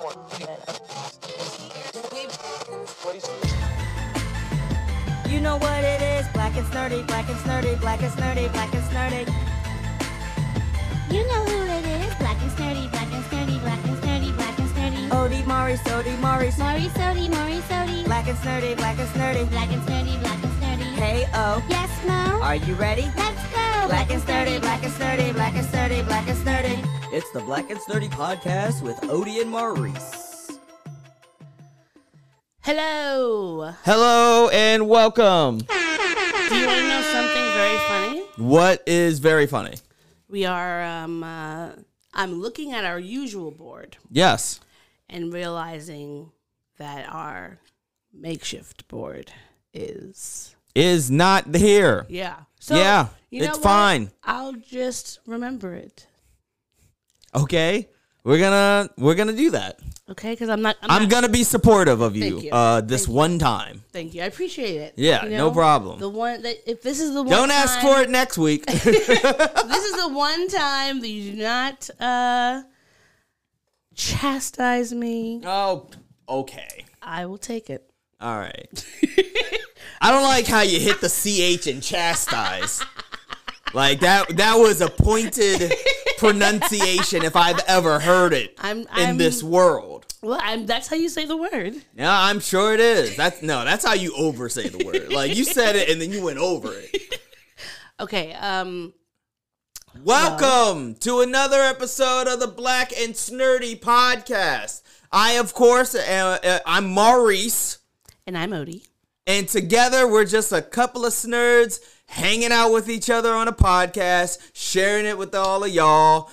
You know what it is, black and snurdy, black and snurdy, black and snurdy, black and snurdy. You know who it is. Black and sturdy, black and sturdy, black and sturdy, black and sturdy. Odie, Mari, Sodi, Mari, Maury Sody, Maury Sody. black and snurdy, black and snurdy. Black and sturdy, black and sturdy. Hey, oh, Yes, Mo? are you ready? Let's go. Black and sturdy, black and sturdy, black and sturdy, black and sturdy. It's the Black and Sturdy podcast with Odie and Maurice. Hello. Hello and welcome. Do you want to know something very funny? What is very funny? We are. Um, uh, I'm looking at our usual board Yes. and realizing that our makeshift board is. Is not here. Yeah. So Yeah, you know it's what? fine. I'll just remember it. Okay. We're gonna we're gonna do that. Okay, because I'm not. I'm, I'm not- gonna be supportive of you, you. uh this Thank you. one time. Thank you. I appreciate it. Yeah, You no problem. The one that if this is the one Don't ask time- for it next week. this is the one time that you do not uh chastise me. oh, okay. I will take it. All right. I don't like how you hit the ch and chastise. Like that that was a pointed pronunciation if I've ever heard it I'm- in I'm- this world. Well, I'm, that's how you say the word. Yeah, I'm sure it is. That's no, that's how you oversay the word. Like you said it and then you went over it. Okay. Um. Welcome to another episode of the Black and Snurdy podcast. I, of course, uh, uh, I'm Maurice, And I'm Odie. and together we're just a couple of snurds hanging out with each other on a podcast, sharing it with all of y'all.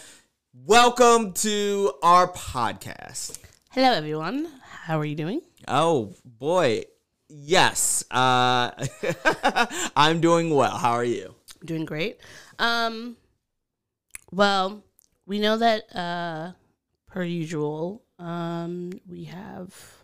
Welcome to our podcast. Hello, everyone. How are you doing? Oh boy, yes, uh, I'm doing well. How are you? Doing great. Um. Well, we know that uh, per usual, um, we have.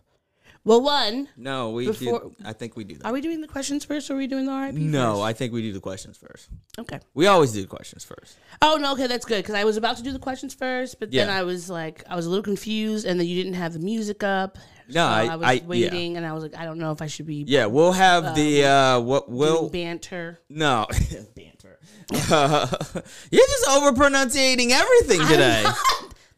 Well, one. No, we Before- do. I think we do that. Are we doing the questions first, or are we doing the RIP? No, first? I think we do the questions first. Okay. We always do the questions first. Oh no, okay, that's good because I was about to do the questions first, but then I was like, I was a little confused, and then you didn't have the music up. No, so I- I was I- yeah. waiting, and I was like, I don't know if I should be Yeah, we'll have the uh what will banter. no banter. you're just over pronunciating everything today.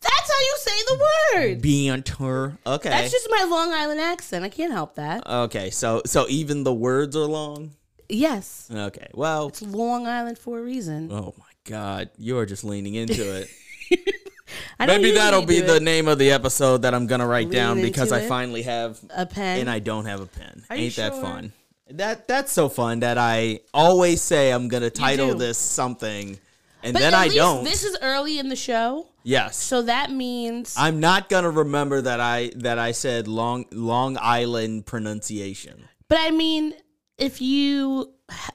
That's how you say the word. Banter. Okay. That's just my Long Island accent. I can't help that. okay. So so even the words are long. Yes, Okay. Well. it's Long Island for a reason. Oh my God, you are just leaning into it. Maybe that'll be the it. name of the episode that I'm gonna write down because I finally have a pen. and I don't have a pen. Are Ain't that sure? fun? That that's so fun that I always say I'm gonna title this something, and but then I don't. This is early in the show, yes, so that means I'm not gonna remember that I that I said Long Long Island pronunciation. But I mean, if you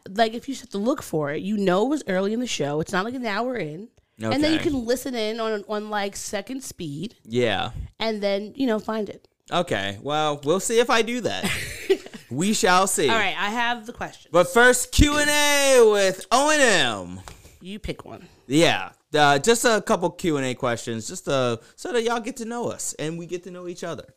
like, if you have to look for it, you know it was early in the show. It's not like an hour in, and then you can listen in on on like second speed, Yeah. and then you know find it. Okay. Well, we'll see if I do that. we shall see. All right, I have the question. But first, Q and A with O and M. You pick one. Yeah, uh, just a couple Q and A questions, just uh, so that y'all get to know us and we get to know each other.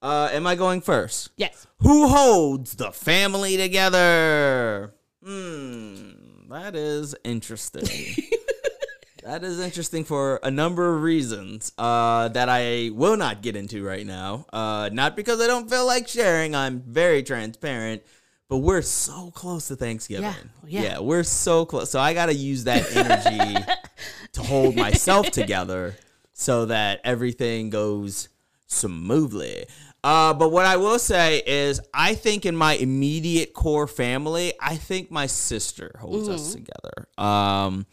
Uh, am I going first? Yes. Who holds the family together? Hmm, that is interesting. that is interesting for a number of reasons uh, that I will not get into right now. Uh, not because I don't feel like sharing. I'm very transparent. But we're so close to Thanksgiving. Yeah, yeah. we're so close. So I got to use that energy to hold myself together so that everything goes smoothly. Uh, but what I will say is, I think in my immediate core family, I think my sister holds us together. Um,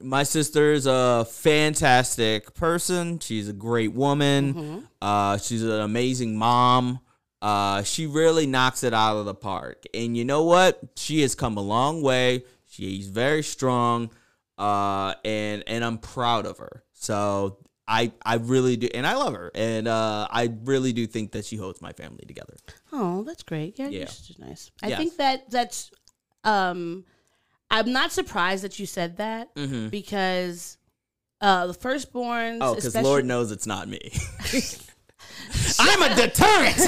my sister is a fantastic person. She's a great woman. Uh, she's an amazing mom. Uh, she really knocks it out of the park. And you know what? She has come a long way. She's very strong. Uh, and and I'm proud of her. So I I really do, and I love her, and uh, I really do think that she holds my family together. Oh, that's great. Yeah, Yeah. your sister's nice. I think that that's. Um, I'm not surprised that you said that because uh, the firstborns. Oh, because Lord knows it's not me. I'm a deterrent.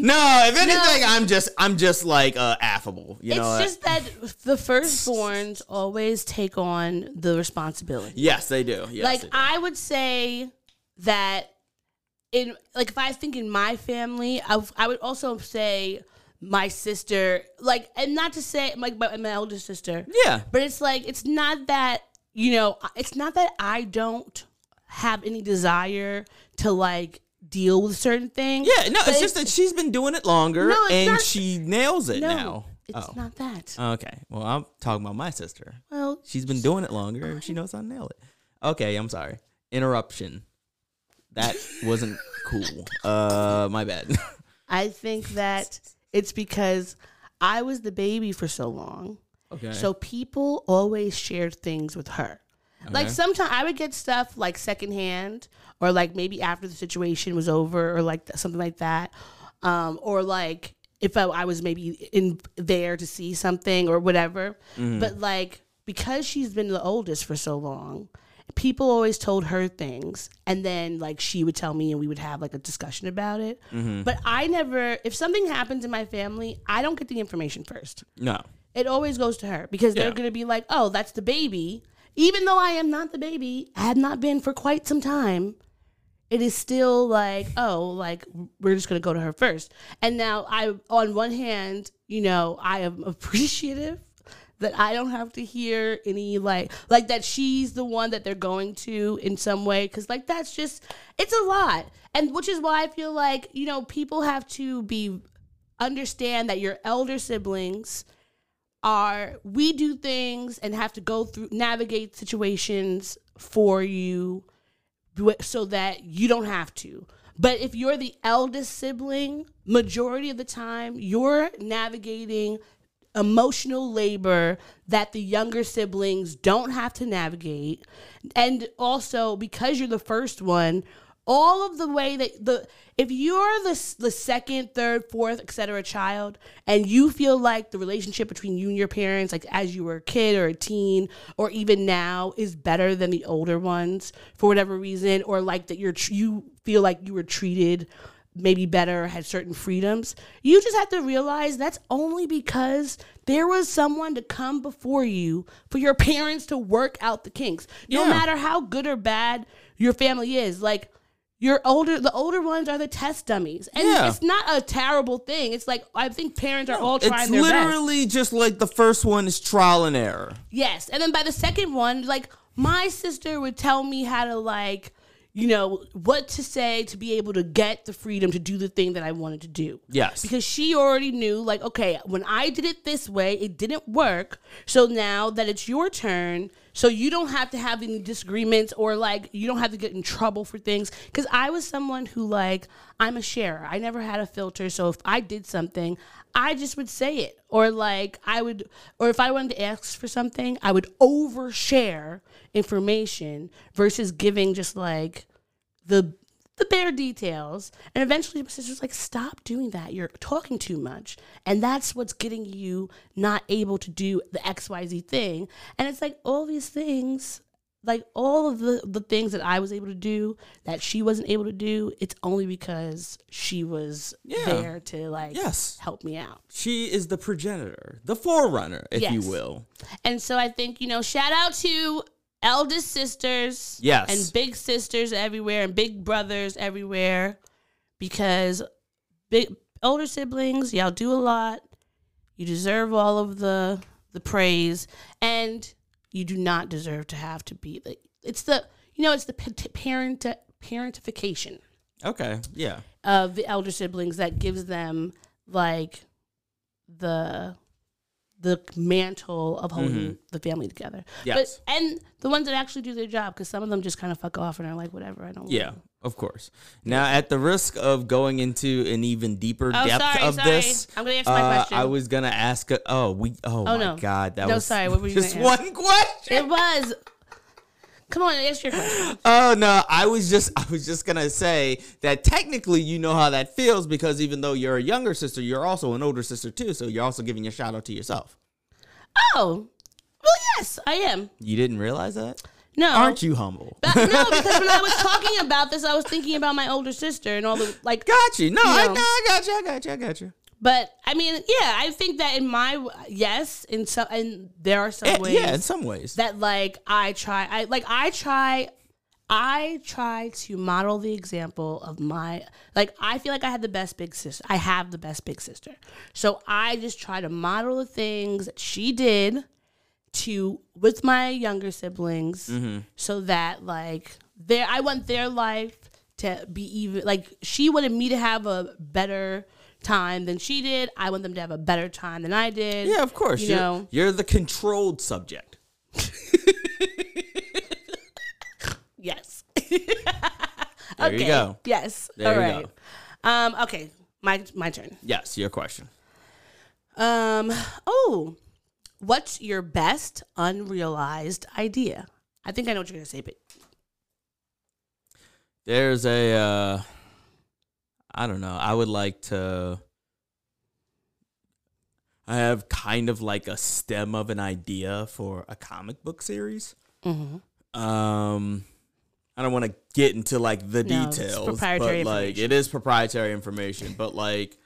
no, if anything, I'm just I'm just like uh, affable. You it's know. just that the firstborns always take on the responsibility. yes, they do. Yes, like they do. I would say that in like if I think in my family, I, w- I would also say my sister, like, and not to say like my, my older sister, yeah. but it's like it's not that you know, it's not that I don't have any desire to like deal with certain things. Yeah, no, it's just that she's been doing it longer No, and not- she nails it no, now. it's oh. not that. Okay. Well, I'm talking about my sister. well, She's been doing it longer and she knows how to nail it. Okay, I'm sorry. Interruption. That wasn't cool. Uh my bad. I think that it's because I was the baby for so long. Okay. So people always shared things with her. Like sometimes I would get stuff like secondhand, or like maybe after the situation was over, or like th- something like that, um, or like if I, I was maybe in there to see something or whatever. But like because she's been the oldest for so long, people always told her things, and then like she would tell me, and we would have like a discussion about it. But I never, if something happens in my family, I don't get the information first no. it always goes to her because they're going to be like, oh, that's the baby. Even though I am not the baby, I have not been for quite some time. It is still like, oh, like we're just to go to her first. And now I, on one hand, you know, I am appreciative that I don't have to hear any like, like that she's the one that they're going to in some way. Cause like that's just, it's a lot. And which is why I feel like, you know, people have to be, understand that your elder siblings are we do things and have to go through navigate situations for you so that you don't have to. But if you're the eldest sibling majority of the time you're navigating emotional labor that the younger siblings don't have to navigate. And also because you're the first one all of the way that the if you're the the second, third, fourth, etc. child, and you feel like the relationship between you and your parents, like as you were a kid or a teen, or even now, is better than the older ones for whatever reason, or like that you're you feel like you were treated maybe better, had certain freedoms, you just have to realize that's only because there was someone to come before you for your parents to work out the kinks. No Yeah. matter how good or bad your family is, like your older the older ones are the test dummies. And Yeah. it's not a terrible thing. It's like I think parents are all trying It's their best. literally just like the first one is trial and error. Yes. And then by the second one, like my sister would tell me how to like, you know, what to say to be able to get the freedom to do the thing that I wanted to do. Yes. Because she already knew, like, okay, when I did it this way, it didn't work. So now that it's your turn, so you don't have to have any disagreements or like you don't have to get in trouble for things. Because I was someone who, like, I'm a sharer. I never had a filter. So if I did something, I just would say it. Or like I would, or if I wanted to ask for something, I would overshare information versus giving just like the the bare details. And eventually my sister's like, stop doing that. You're talking too much. And that's what's getting you not able to do the XYZ thing. And it's like all these things, like all of the, the things that I was able to do that she wasn't able to do, it's only because she was Yeah. there to like Yes. help me out. She is the progenitor, the forerunner, if you will. And so I think, you know, shout out to eldest sisters Yes. and big sisters everywhere and big brothers everywhere because big older siblings, y'all do a lot. You deserve all of the the praise and you do not deserve to have to be the it's the you know it's the parent parentification Okay. Yeah. of the elder siblings that gives them like the the mantle of holding the family together. Mm-hmm. Yes. But and the ones that actually do their job because some of them just kind of fuck off and are like whatever I don't. Yeah, of course. Now, at the risk of going into an even deeper Oh, depth sorry, of sorry. this, I'm gonna answer my uh, question. I was gonna ask. A, oh, we. Oh, my no. God, that No, was sorry, what were you just gonna ask? one question. It was. Come on, ask your question. Oh no, I was just I was just gonna say that technically you know how that feels because even though you're a younger sister, you're also an older sister too. So you're also giving a shout out to yourself. Oh, well, yes, I am. You didn't realize that? No, Aren't you humble? But- no, because when I was talking about this, I was thinking about my older sister and all the like. got you. No, I, know. no, I got you. I got you. I got you. But I mean, yeah, I think that in my yes, in some, and there are some Eh, ways yeah, in some ways. that like I try, I like I try, I try to model the example of my like I feel like I had the best big sister. I have the best big sister, so I just try to model the things that she did to with my younger siblings, so that like their I want their life to be even like she wanted me to have a better time than she did. I want them to have a better time than I did. yeah, of course. You You are know, you're the controlled subject. yes. There you go. Yes. There All right. Um, okay. My my turn. Yes, your question. Um. Oh, what's your best unrealized idea? I think I know what you're gonna say, but There's a uh I don't know. I would like to I have kind of like a stem of an idea for a comic book series. Mm-hmm. Um I don't want to get into like the No, it's details, proprietary but like it is proprietary information, but like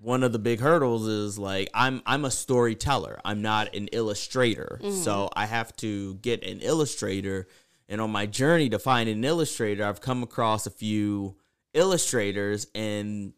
one of the big hurdles is like I'm I'm a storyteller. I'm not an illustrator. Mm-hmm. So I have to get an illustrator and on my journey to find an illustrator, I've come across a few illustrators and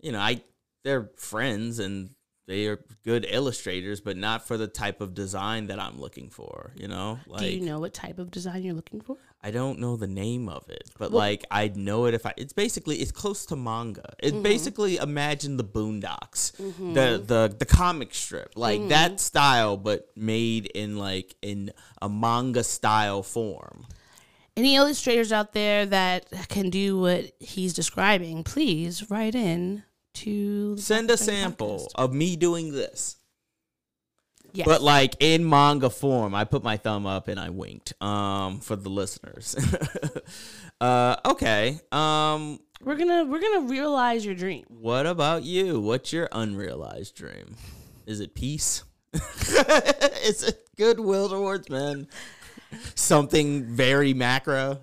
you know, I they're friends and they are good illustrators, but not for the type of design that I'm looking for, you know? Like do you know what type of design you're looking for? I don't know the name of it, but Well- like I'd know it if I. It's basically it's close to manga. It Mm-hmm. basically imagine the Boondocks, the the the comic strip, like Mm-hmm. that style, but made in like in a manga style form. Any illustrators out there that can do what he's describing, please write in to Send a sample Podcast. of me doing this, Yes. but like in manga form. I put my thumb up and I winked. Um, for the listeners. uh, okay. Um, we're gonna we're gonna realize your dream. What about you? What's your unrealized dream? Is it peace? Is it goodwill towards men? Something very macro?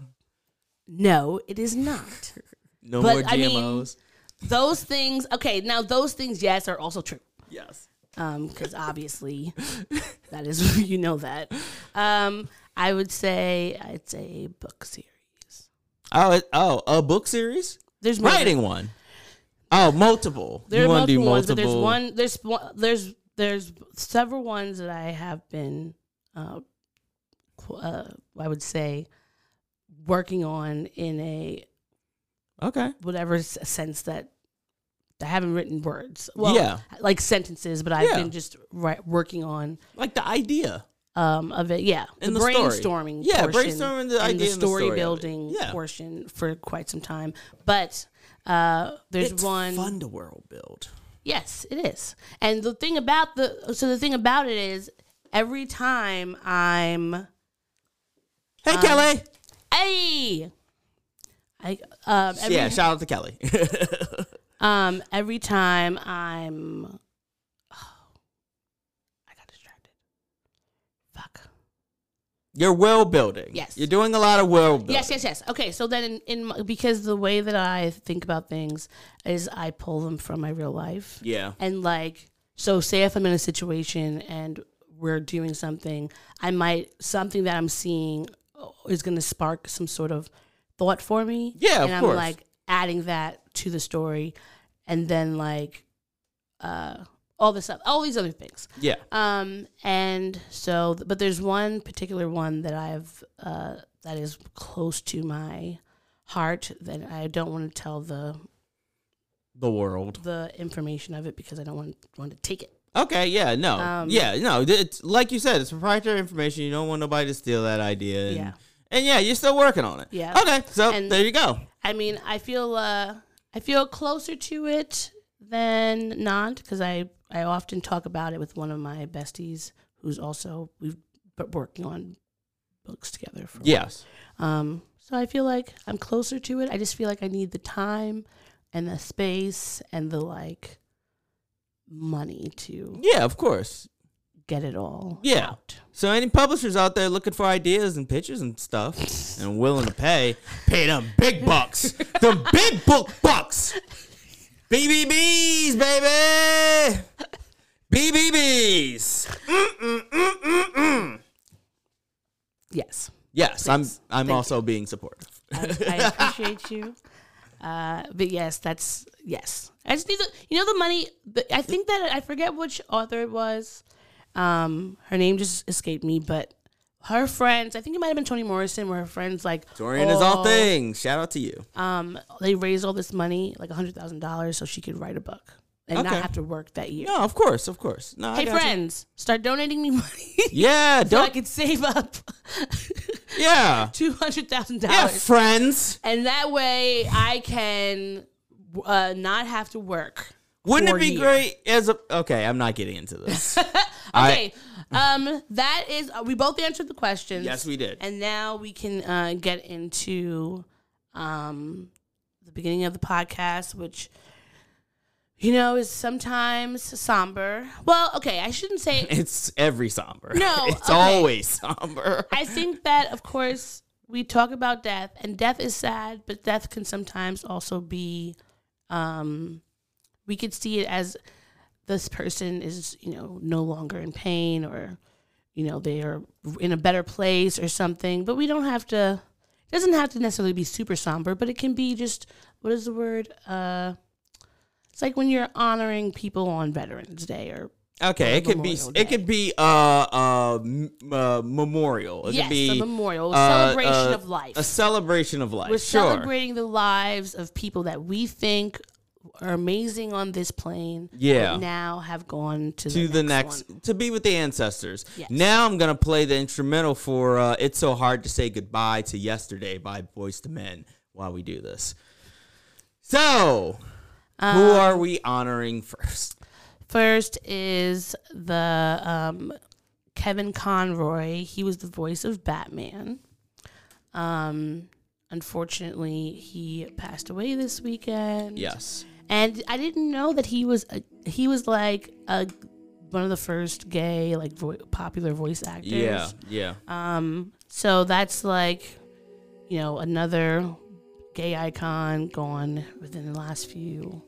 No, it is not. No But, more I mean- GMOs? those things, okay. Now those things, yes, are also true. yes. Um, because obviously, that is you know that. Um, I would say it's a book series. Oh, it, oh, a book series? There's Writing one. Oh, multiple. There you are want to do multiple ones, but there's one. There's one. There's there's several ones that I have been, uh, uh, I would say, working on in a Okay. whatever sense that I haven't written words. Well, Yeah. like sentences, but I've Yeah. been just ri- working on Like the idea. um of it. Yeah, And the, the story. brainstorming. Yeah, brainstorming the and idea the and the story story building Yeah. portion for quite some time. But uh, there's it's one. fun to world build. Yes, it is. And the thing about the so the thing about it is every time I'm Hey, Um, Kelly. hey I um every, yeah, shout out to Kelly. um every time I'm oh, I got distracted. Fuck. You're world building. Yes. You're doing a lot of world building. Yes, yes, yes. Okay, so then in, in because the way that I think about things is I pull them from my real life. Yeah. And like, so say if I'm in a situation and we're doing something, I might something that I'm seeing is going to spark some sort of thought for me. Yeah, and I'm course. like adding that to the story, and then like, uh, all this stuff, all these other things. Yeah. Um, and so, but there's one particular one that I've uh that is close to my heart that I don't want to tell the The world. the information of it because I don't want want to take it. Okay, yeah, no. Um, yeah, no. It's like you said, it's proprietary information. You don't want nobody to steal that idea. And, Yeah. And yeah, you're still working on it. Yeah. Okay, so And- there you go. I mean, I feel uh I feel closer to it than not because I I often talk about it with one of my besties who's also we've been working on books together for. Yes. Um, so I feel like I'm closer to it. I just feel like I need the time and the space and the like money to Yeah, of course. get it all Yeah. out. So any publishers out there looking for ideas and pictures and stuff and willing to pay, pay them big bucks. them big book bucks. BBBs, baby. BBBs. Yes. Yes, I'm I'm also being supportive. I, I appreciate you. Uh, but yes, that's yes. I just need the you know the money. The, I think that I forget which author it was. Um, her name just escaped me, but her friends. I think it might have been Toni Morrison, where her friends like Dorian is all all- things. Shout out to you. Um, they raised all this money, like a hundred thousand dollars, so she could write a book and Okay. not have to work that year. No, of course, of course. No, hey got you. friends, start donating me money Yeah, so I don't. could save up Yeah, two hundred thousand dollars. yeah, friends. and that way I can uh, not have to work. Wouldn't it be year. great as a? Okay, I'm not getting into this. Okay, um, that is uh, we both answered the questions. Yes, we did. and now we can uh, get into um, the beginning of the podcast, which you know is sometimes somber. Well, okay, I shouldn't say. It's every somber. No, it's okay. always somber. I think that, of course, we talk about death, and death is sad, but death can sometimes also be, um, we could see it as this person is, you know, no longer in pain or, you know, they are in a better place or something. But we don't have to, it doesn't have to necessarily be super somber, but it can be just, what is the word? Uh, it's like when you're honoring people on Veterans Day or Okay, it could be it could be uh uh, m- uh memorial. It yes, could be a memorial, a uh, celebration uh, of life. A celebration of life. We're sure. celebrating the lives of people that we think are amazing on this plane. Yeah. now have gone to, to the, the next, to be with the ancestors. Yes. Now I'm gonna play the instrumental for uh, "It's So Hard to Say Goodbye to Yesterday" by Boyz II Men while we do this. So, who Um, are we honoring first? First is the um, Kevin Conroy. He was the voice of Batman. Um, unfortunately, he passed away this weekend. Yes. and I didn't know that he was a, he was like a one of the first gay like vo- popular voice actors. Yeah. Yeah. Um, so that's like, you know, another gay icon gone within the last few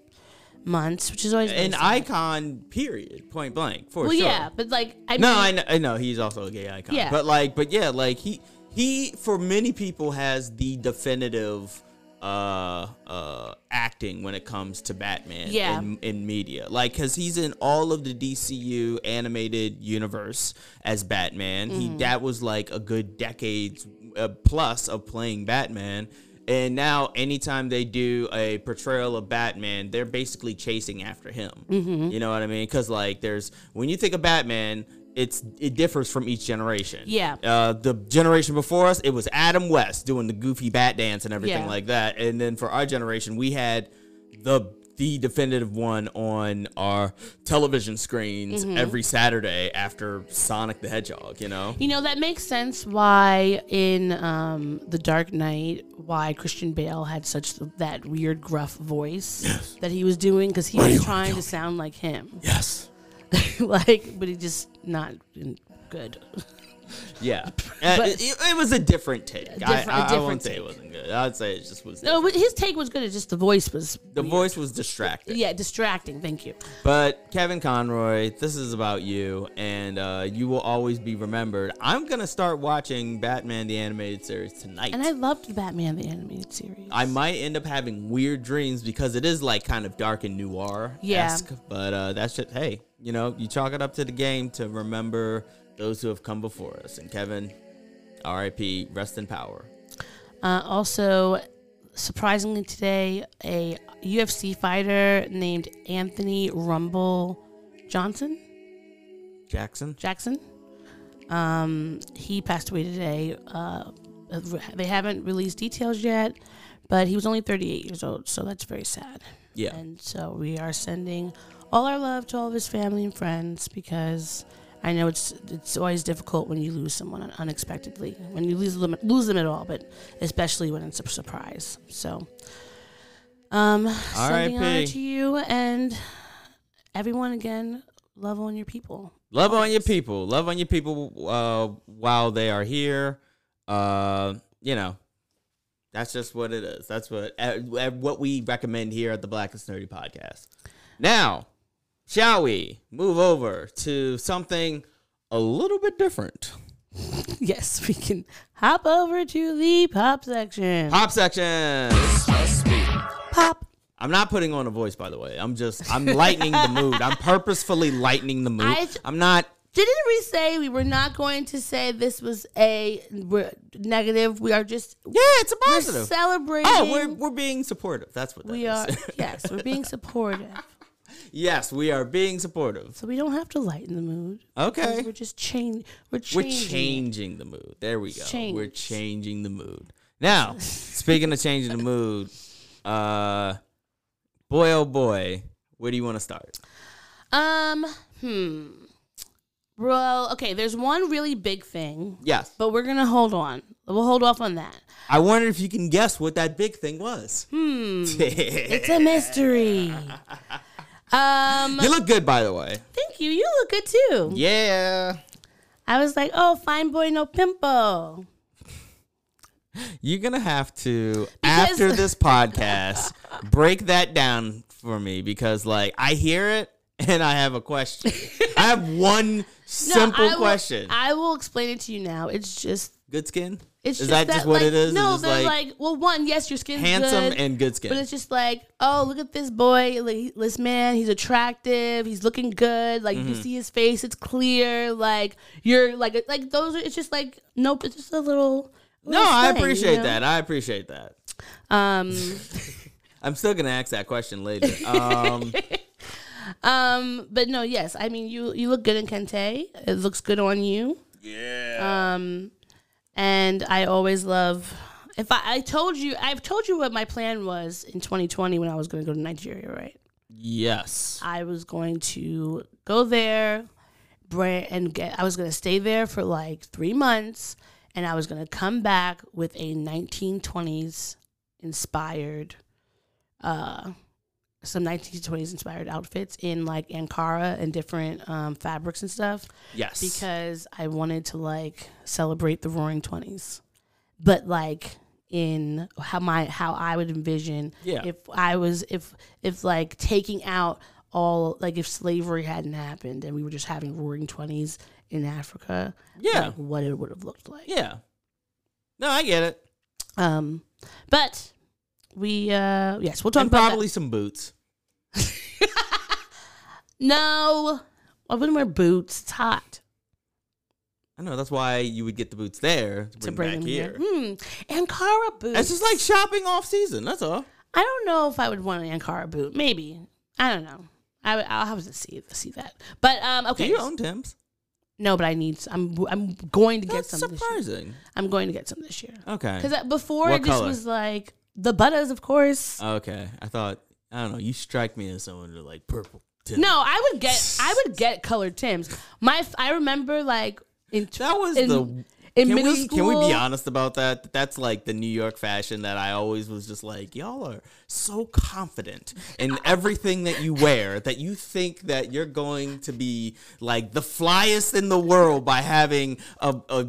months, which is always An sad. icon. Period. Point blank. For sure. Well, sure. yeah, but like, I No, mean, I know, I know he's also a gay icon. Yeah. But like, but yeah, like he he for many people has the definitive uh uh acting when it comes to Batman Yeah. in, in media. Like cuz he's in all of the DCU animated universe as Batman. Mm-hmm. He that was like a good decades uh, plus of playing Batman. And now, anytime they do a portrayal of Batman, they're basically chasing after him. Mm-hmm. You know what I mean? Because like, there's when you think of Batman, it's it differs from each generation. Yeah. Uh, the generation before us, it was Adam West doing the goofy bat dance and everything Yeah. like that. And then for our generation, we had the the definitive one on our television screens Mm-hmm. every Saturday after Sonic the Hedgehog. You know. you know, that makes sense why in um, The Dark Knight, why Christian Bale had such that weird gruff voice that he was doing because he was trying to sound like him. Yes. like, but he just not good. Yeah, Uh, But- it, it was a different take. I, different- a I, I different won't say it wasn't good. I'd say it just was. No, but his take was good. It's just the voice was the weird. voice was distracting. Yeah, distracting. Thank you. But Kevin Conroy, this is about you, and uh, you will always be remembered. I'm gonna start watching Batman the animated series tonight. And I loved Batman the animated series. I might end up having weird dreams because it is like kind of dark and noir Yeah. But uh, that's just hey, you know, you chalk it up to the game to remember those who have come before us. And Kevin, R.I.P. Rest in power. Uh, also, surprisingly today, a UFC fighter named Anthony Rumble Johnson Jackson. Jackson. Um, he passed away today. Uh, they haven't released details yet, but he was only 38 years old, so that's very sad. Yeah. And so we are sending all our love to all of his family and friends because I know it's it's always difficult when you lose someone unexpectedly, when you lose them lose them at all, but especially when it's a surprise. So, um, sending honor to you and everyone again. Love on your people. Love on your people. Love on your people uh, while they are here. Uh, you know, that's just what it is. That's what uh, what we recommend here at the Black and Nerdy podcast. Now, shall we move over to something a little bit different? Yes, we can hop over to the pop section. Pop section. Pop. I'm not putting on a voice, by the way. I'm just I'm lightening the mood. I'm purposefully lightening the mood. I- I'm not. Didn't we say we were not going to say this was a negative? We are just Yeah, it's a we're positive. celebrating. Oh, we're we're being supportive. That's what that we is. are yes, we're being supportive, yes, we are being supportive. so we don't have to lighten the mood. Okay. We're just change. We're We're changing. changing the mood. There we go. Change. We're changing the mood. Now, speaking of changing the mood, uh boy oh boy, where do you want to start? Um. Hmm. Well, okay. There's one really big thing, Yes. but we're gonna hold on. We'll hold off on that. I wonder if you can guess what that big thing was. Hmm. It's a mystery. Um. you look good by the way. Thank you. You look good too. Yeah. I was like, oh, fine boy, no pimple. You're gonna have to Because- after this podcast break that down for me because like I hear it and I have a question. I have one simple I will- question. I will explain it to you now. It's just. good skin? It's is just that, just what like, it is? No, It's they're like, like, well, one, yes, your skin's handsome good, and good skin. But it's just like, oh, look at this boy, like this man, he's attractive, he's looking good. Like Mm-hmm. you see his face, it's clear. Like you're like like those. Are, it's just like nope. It's just a little. no, little I thing, you appreciate know? that. I appreciate that. Um, I'm still gonna ask that question later. Um, um, but no, yes, I mean you you look good in kente. It looks good on you. yeah. Um, and I always love. If I, I told you, I've told you what my plan was in 2020 when I was going to go to Nigeria, right? yes. I was going to go there, and get. I was going to stay there for like three months, and I was going to come back with a 1920s inspired, uh, some 1920s inspired outfits in like Ankara and different um, fabrics and stuff Yes. because I wanted to like celebrate the Roaring Twenties, but like in how my how I would envision Yeah. if I was if if like taking out all like if slavery hadn't happened and we were just having Roaring Twenties in Africa, Yeah. like, what it would have looked like. yeah. No, I get it. Um, but we uh yes we'll talk And about probably some boots. No, I wouldn't wear boots. It's hot. I know that's why you would get the boots there to bring, to bring back them here. here. Hmm. Ankara boots. It's just like shopping off season. That's all. I don't know if I would want an Ankara boot. Maybe I don't know. I would, I'll have to see see that. But um, okay. Do you own Tim's? No, but I need. I'm I'm going to get That's some this year. surprising. I'm going to get some this year Okay. because before What it just color? was like the butters, of course. Okay. I thought I don't know. You strike me as someone who like purple. Tim. no, I would get I would get colored Tims. My I remember like in That was in, the. in Can middle we school. can we be honest about that? That's like the New York fashion that I always was just like, y'all are so confident in everything that you wear that you think that you're going to be like the flyest in the world by having a, a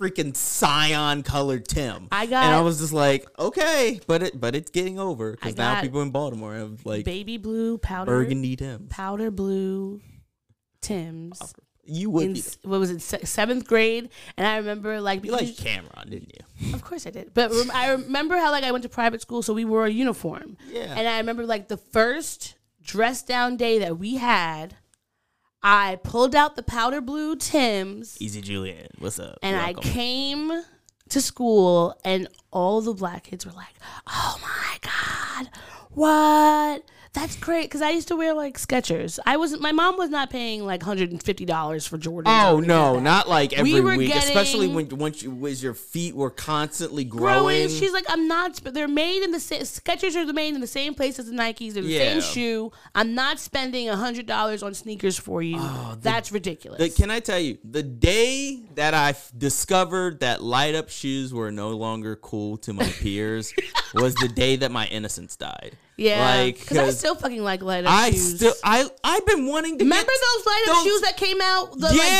freaking cyan colored Tim. I got- and I was just like, okay, but it but it's getting over because now people in Baltimore have like baby blue powder burgundy Tims. powder blue Tims. You would In what was it se- seventh grade? And I remember like You like Cameron, didn't you? Of course I did. But rem- I remember how like I went to private school, so we wore a uniform. Yeah. And I remember like the first dress down day that we had, I pulled out the powder blue Tims Easy Julian, what's up? and. I came to school and all the black kids were like, "Oh my god, what? That's great!" Because I used to wear like Skechers. I wasn't. My mom was not paying like hundred and fifty dollars for Jordans. Oh no, like not like every were week, especially getting- when once you was your feet were constantly growing. growing. She's like, I'm not. But they're made in the same. Skechers are made in the same place as the Nikes. They're the Yeah. same shoe. I'm not spending a hundred dollars on sneakers for you. Oh, That's ridiculous. The- can I tell you, the day that I f- discovered that light up shoes were no longer cool to my peers, was the day that my innocence died. Yeah, like because I still fucking like light up I shoes. still I I've been wanting to Remember get those light up those- shoes that came out, the Yeah. like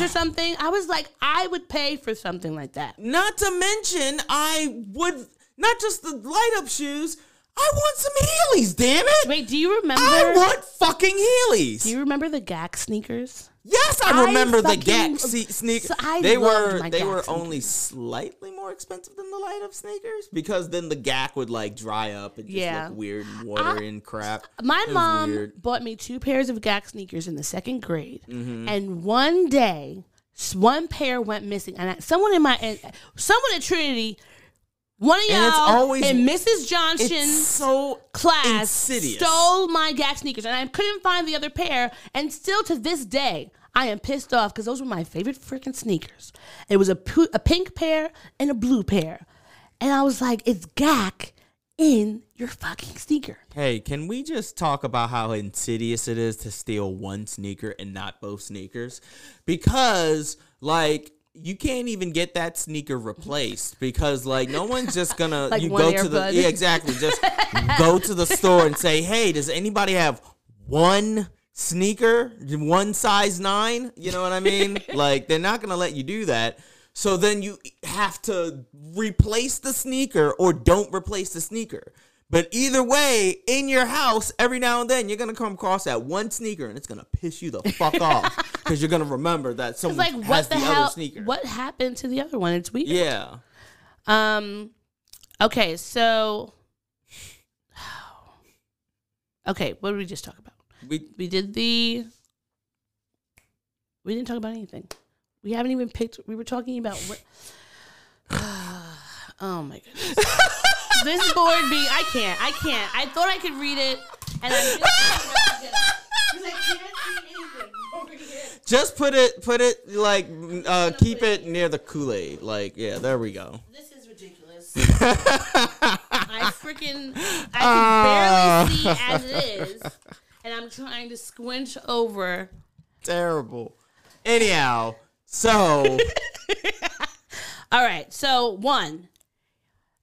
Jordans or something? I was like, I would pay for something like that. Not to mention, I would not just the light up shoes. I want some Heelys. Damn it! Wait, do you remember? I want fucking Heelys. do you remember the Gak sneakers? yes, I I remember the fucking- Gak sneakers. So they were they Gak were sneakers. only slightly more expensive than the light up sneakers because then the Gak would like dry up and just Yeah. look weird and watery and crap. My mom weird. bought me two pairs of Gak sneakers in the second grade, Mm-hmm. and one day, one pair went missing, and I, someone in my, someone at Trinity, one of y'all And it's always- in Mrs. Johnson's so class insidious. stole my Gak sneakers, and I couldn't find the other pair. And still to this day, I am pissed off because those were my favorite freaking sneakers. It was a pu- a pink pair and a blue pair, and I was like, "It's Gak in your fucking sneaker." Hey, can we just talk about how insidious it is to steal one sneaker and not both sneakers? Because, like, you can't even get that sneaker replaced because, like, no one's just gonna Like you one go to the yeah exactly just go to the store and say, hey, does anybody have one sneaker, one size nine? You know what I mean? like, they're not gonna let you do that. So then you have to replace the sneaker or don't replace the sneaker. But either way, in your house, every now and then, you're gonna come across that one sneaker, and it's gonna piss you the fuck off because you're gonna remember that someone like, has what the, the, hell? other sneaker. What happened to the other one? It's weird. Yeah. Um. Okay, so. Okay, what did we just talk about? We We did the. We didn't talk about anything. We haven't even picked. We were talking about what. oh my goodness. this board be. I can't. I can't. I thought I could read it, and I'm just. Because I can't see anything over here. just put it, put it like, uh, keep it near the Kool Aid. Like, yeah, there we go. This is ridiculous. I freaking I can barely see as it is, and I'm trying to squinch over. Terrible. Anyhow, so All right, so one,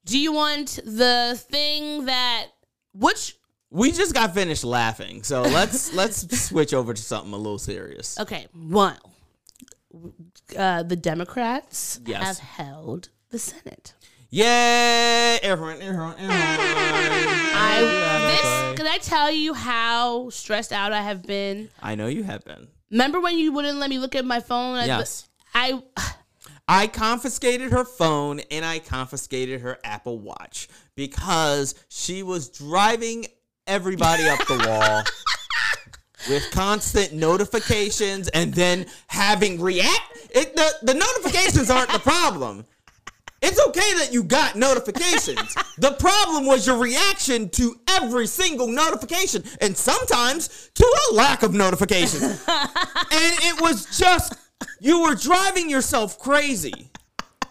do you want the thing that which? we just got finished laughing. So let's let's switch over to something a little serious. Okay, one. Uh, the Democrats Yes. have held the Senate. Yeah, everyone, everyone, everyone. I this can I tell you how stressed out I have been? I know you have been. Remember when you wouldn't let me look at my phone? Yes. I I confiscated her phone and I confiscated her Apple Watch because she was driving everybody up the wall with constant notifications and then having react. It, the, the notifications aren't the problem. It's okay that you got notifications. the problem was your reaction to every single notification and sometimes to a lack of notifications. and it was just, you were driving yourself crazy.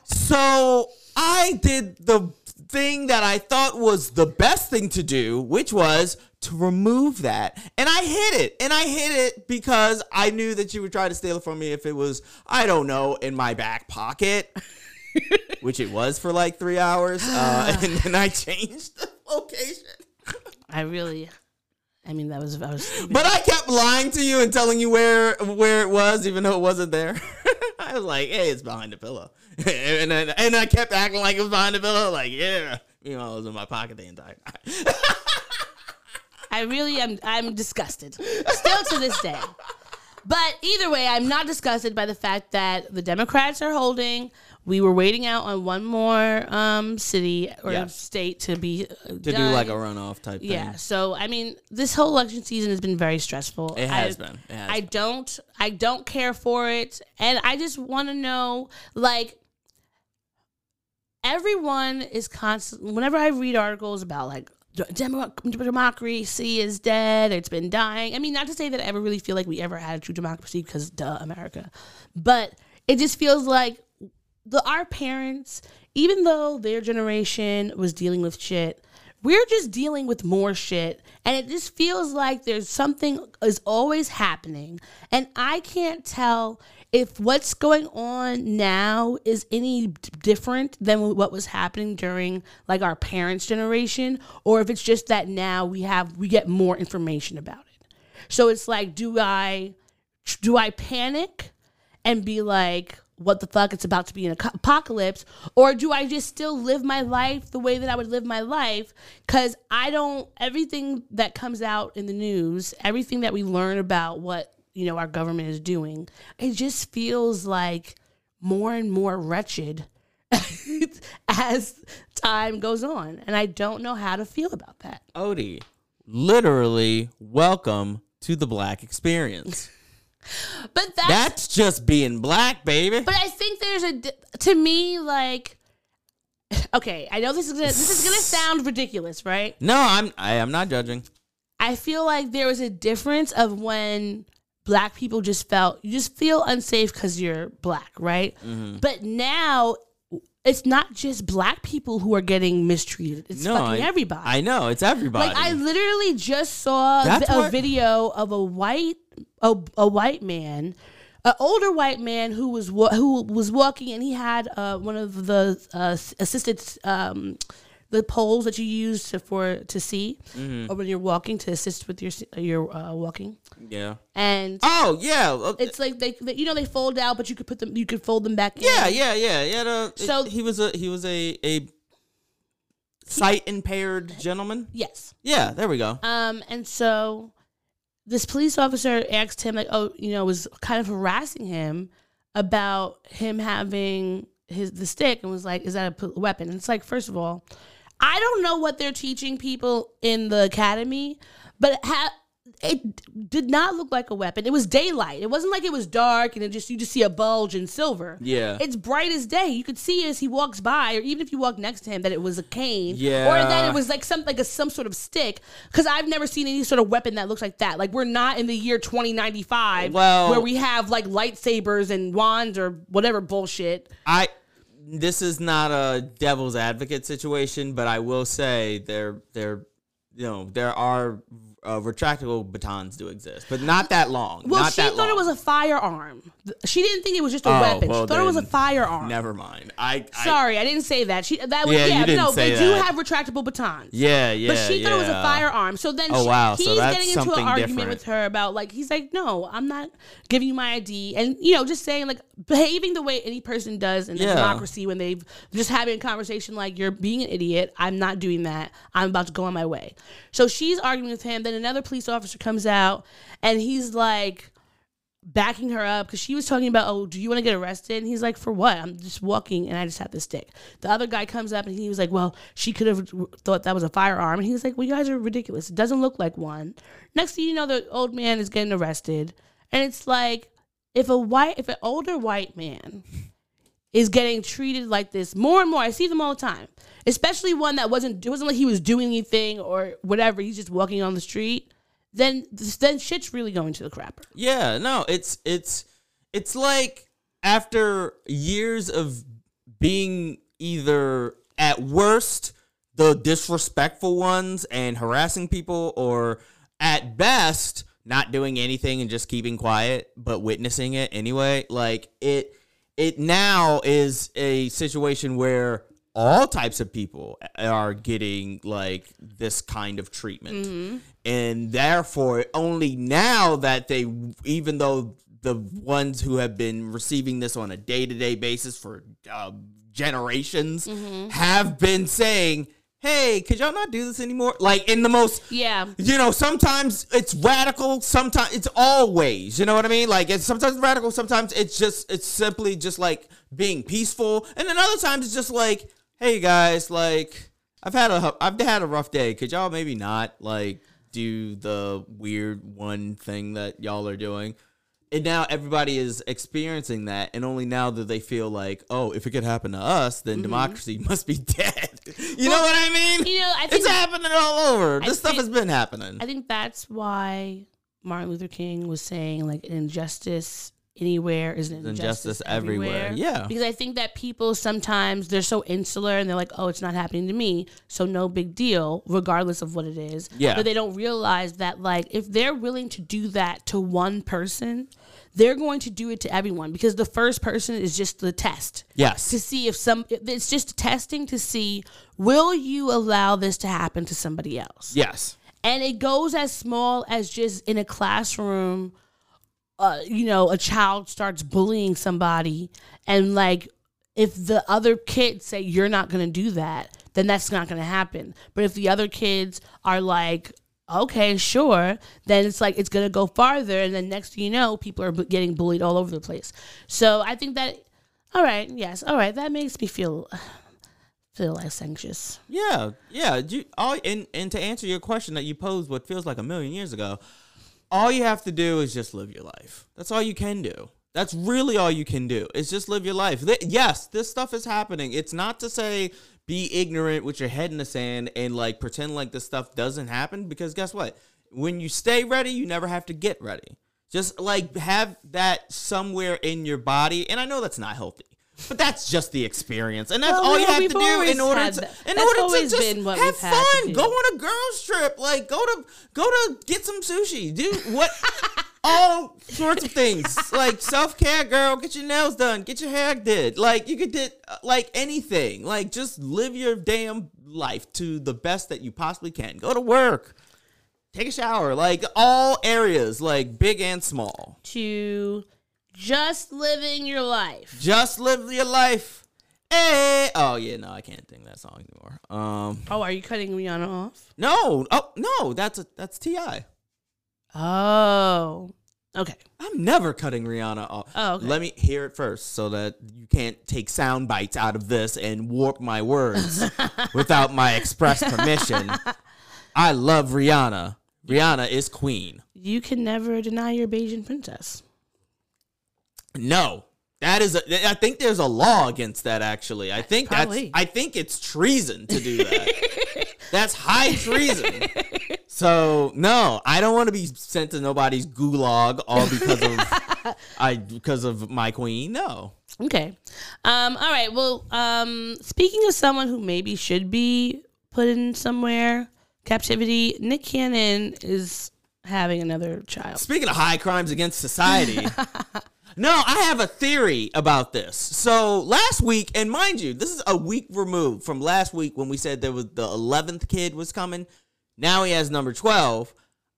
So I did the thing that I thought was the best thing to do, which was to remove that. And I hid it. And I hid it because I knew that you would try to steal it from me if it was, I don't know, in my back pocket. which it was for like three hours. Uh, and then I changed the location. I really, I mean, that was I was. But I kept lying to you and telling you where where it was, even though it wasn't there. I was like, "Hey, it's behind the pillow," and then, and I kept acting like it was behind the pillow. Like, yeah, you know, it was in my pocket the entire time. I really am. I'm disgusted still to this day. But either way, I'm not disgusted by the fact that the Democrats are holding. We were waiting out on one more um, city or Yes. state to be uh, to do like a runoff type thing. yeah. So I mean, this whole election season has been very stressful. It has I- been. It has I been. don't. I don't care for it, and I just want to know, like, everyone is constant. Whenever I read articles about like Demo- democracy is dead, it's been dying. I mean, not to say that I ever really feel like we ever had a true democracy because duh, America, but it just feels like the our parents, even though their generation was dealing with shit. we're just dealing with more shit and it just feels like there's something is always happening and i can't tell if what's going on now is any different than what was happening during like our parents generation or if it's just that now we have we get more information about it so it's like do i do i panic and be like, what the fuck, it's about to be an apocalypse? Or do I just still live my life the way that I would live my life? Because I don't, everything that comes out in the news, everything that we learn about what, you know, our government is doing, it just feels like more and more wretched as time goes on. And I don't know how to feel about that. Odie, literally, welcome to the black experience. But that's, That's just being black, baby. But I think there's a to me like okay, I know this is gonna this is gonna sound ridiculous, right? no, I'm I am not judging. I feel like there was a difference of when black people just felt you just feel unsafe because you're black, right? Mm-hmm. But now it's not just black people who are getting mistreated; it's No, fucking I, everybody. I know it's everybody. Like I literally just saw That's a what- video of a white a, a white man, an older white man who was wa- who was walking and he had uh, one of the uh, assisted um, the poles that you use to for to see Mm-hmm. or when you're walking to assist with your your uh, walking yeah. and. Oh yeah. uh, it's like they, they, you know, they fold out, but you could put them, you could fold them back. yeah, in. yeah, yeah, yeah. The, So- he was a he was a a sight impaired gentleman. Yes. Yeah, there we go. Um, and so this police officer asked him, like, oh, you know, was kind of harassing him about him having his the stick, and was like, is that a weapon? And it's like, first of all, I don't know what they're teaching people in the academy, but ha- it did not look like a weapon. It was daylight. It wasn't like it was dark and it just you just see a bulge in silver. Yeah. it's bright as day. You could see as he walks by, or even if you walk next to him, that it was a cane. Yeah. or that it was like some like a some sort of stick. Because I've never seen any sort of weapon that looks like that. Like we're not in the year 2095, Well- where we have like lightsabers and wands or whatever bullshit. I this is not a devil's advocate situation, but I will say there there you know there are uh, retractable batons do exist, but not that long. Well, not she that thought it was a firearm. She didn't think it was just a Oh, weapon. well, she thought it was a firearm. Never mind. I, I Sorry, I didn't say that. She that was Yeah, yeah, no, they do have retractable batons. Yeah, yeah. But she thought it was a firearm. So then Oh, she, wow. He's that's getting into an argument different. with her about like he's like, no, I'm not giving you my ID, and you know, just saying like behaving the way any person does in a Yeah. democracy when they've just having a conversation like you're being an idiot. I'm not doing that. I'm about to go on my way. So she's arguing with him. Then another police officer comes out and he's like backing her up because she was talking about, oh, do you want to get arrested? And he's like, for what? I'm just walking and I just have this stick. The other guy comes up and he was like, well, she could have thought that was a firearm. And he was like, well, you guys are ridiculous. It doesn't look like one. Next thing you know, the old man is getting arrested. And it's like, if a white, if an older white man is getting treated like this more and more, I see them all the time. Especially one that wasn't, it wasn't like he was doing anything or whatever. He's just walking on the street. Then, then shit's really going to the crapper. Yeah, no, it's it's it's like after years of being either at worst the disrespectful ones and harassing people or at best not doing anything and just keeping quiet but witnessing it anyway like it it now is a situation where all types of people are getting like this kind of treatment. And therefore only now that they even though the ones who have been receiving this on a day-to-day basis for uh, generations have been saying hey could y'all not do this anymore? Like in the most Yeah. you know, sometimes it's radical, sometimes it's always, you know what I mean? Like it's sometimes radical, sometimes it's just it's simply just like being peaceful, and then other times it's just like, hey guys, like I've had a I've had a rough day. Could y'all maybe not like do the weird one thing that y'all are doing? And now everybody is experiencing that, and only now do they feel like, oh, if it could happen to us, then mm-hmm. democracy must be dead. you know what I mean? you know, I think- it's happening all over. I This stuff has been happening. I think that's why Martin Luther King was saying like injustice anywhere is an Injustice injustice everywhere. Yeah. Because I think that people sometimes they're so insular and they're like, oh, it's not happening to me, so no big deal, regardless of what it is. Yeah. But they don't realize that like if they're willing to do that to one person, they're going to do it to everyone because the first person is just the test Yes. to see if some it's just testing to see will you allow this to happen to somebody else Yes. and it goes as small as just in a classroom uh, you know a child starts bullying somebody and like if the other kids say you're not going to do that then that's not going to happen but if the other kids are like okay sure then it's like it's going to go farther and then next thing you know people are getting bullied all over the place so i think that all right yes all right that makes me feel feel less anxious Yeah, yeah. You, all, and, and to answer your question that you posed, what feels like a million years ago, all you have to do is just live your life. That's all you can do. That's really all you can do is just live your life. Th- Yes, this stuff is happening. It's not to say be ignorant with your head in the sand and like pretend like this stuff doesn't happen because guess what? When you stay ready, you never have to get ready. Just like have that somewhere in your body. And I know that's not healthy. But that's just the experience, and that's Well, all you have to do in order to that. in That's order to just have we've had to fun. Go on a girls trip, like go to go to get some sushi, do what all sorts of things like self care, girl. Get your nails done, get your hair did. Like you could did uh, like anything. Like just live your damn life to the best that you possibly can. Go to work, take a shower, like all areas, like big and small. to just living your life Just live your life. Hey. Oh yeah, no, I can't sing that song anymore. Um, oh are you cutting rihanna off no, oh no, that's a that's Ti. oh okay I'm never cutting Rihanna off. Oh, okay. Let me hear it first so that you can't take sound bites out of this and warp my words without my express permission. I love Rihanna. Rihanna is queen. you can never deny your Bajan princess No. That is a, I think there's a law against that actually. I think Probably. that's I think it's treason to do that. that's high treason. So, no, I don't want to be sent to nobody's gulag all because of I because of my queen. No. Okay. Um, all right. Well, um, speaking of someone who maybe should be put in somewhere captivity, Nick Cannon is having another child. Speaking of high crimes against society, no, I have a theory about this. So last week, and mind you, this is a week removed from last week when we said there was the eleventh kid was coming. Now he has number twelve.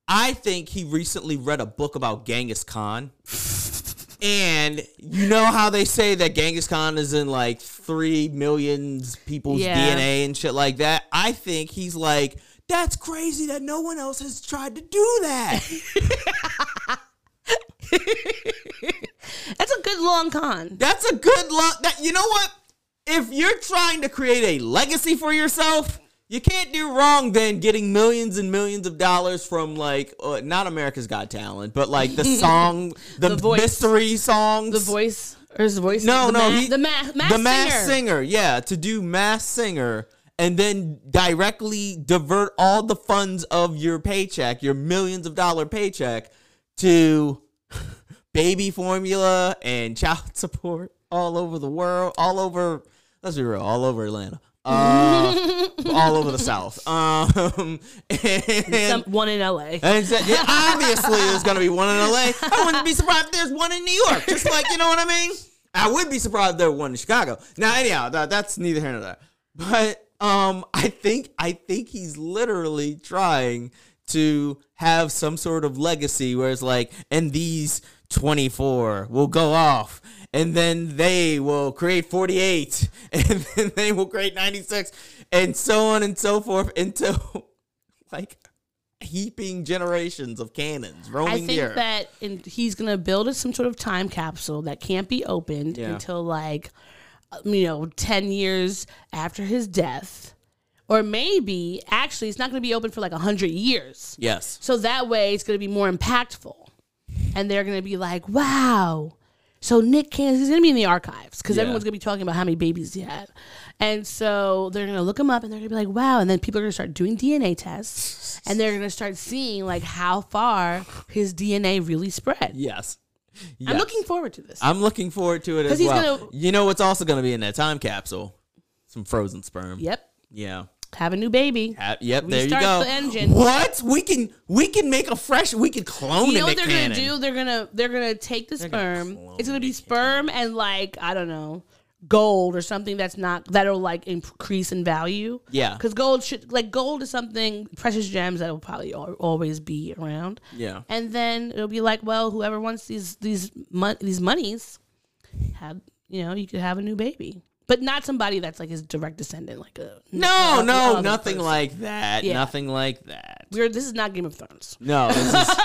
I think he recently read a book about Genghis Khan. And you know how they say that Genghis Khan is in like three million people's Yeah. DNA and shit like that? I think he's like, that's crazy that no one else has tried to do that. That's a good long con. That's a good long. That you know what? If you're trying to create a legacy for yourself, you can't do wrong then getting millions and millions of dollars from like uh, not America's Got Talent, but like the song, the, The mystery songs, The voice or his voice? No, the no, ma- he- the ma- mass the mass singer. singer. yeah, to do mass singer and then directly divert all the funds of your paycheck, your millions of dollar paycheck, to baby formula and child support all over the world, all over. Let's be real, all over Atlanta. Uh, all over the South. Um, and, Some, one in LA. and so, yeah, obviously, there's going to be one in LA. I wouldn't be surprised if there's one in New York. Just like, you know what I mean? I would be surprised if there were one in Chicago. Now, anyhow, that, that's neither here nor there. But um, I think I think he's literally trying to have some sort of legacy where it's like, and these 24 will go off, and then they will create 48, and then they will create 96, and so on and so forth until like heaping generations of cannons roaming I think that in, he's gonna build some sort of time capsule that can't be opened Yeah. until like, you know, ten years after his death, or maybe actually it's not gonna be open for like hundred years. yes. So that way it's gonna be more impactful, and they're gonna be like, wow. So Nick Cannon, he's gonna be in the archives because Yeah. everyone's gonna be talking about how many babies he had, and so they're gonna look him up and they're gonna be like, wow. And then people are gonna start doing DNA tests, and they're gonna start seeing like how far his DNA really spread. Yes. I'm looking forward to this. I'm looking forward to it as well. gonna- You know what's also going to be in that time capsule? Some frozen sperm. yep. Yeah. Have a new baby. Ha- yep. There you go. the engine. What? We can we can make a fresh. We can clone You know what they're Cannon. gonna do? They're gonna they're gonna take the gonna sperm. clone It's gonna be Nick sperm and like I don't know, gold or something that's not that'll like increase in value. Yeah. because gold should like gold is something precious gems that will probably al- always be around. Yeah. And then it'll be like, well, whoever wants these these mon- these monies, have you know you could have a new baby, but not somebody that's like his direct descendant, like a No, no, nothing person. like that. Yeah. Nothing like that. We're this is not Game of Thrones. No, this is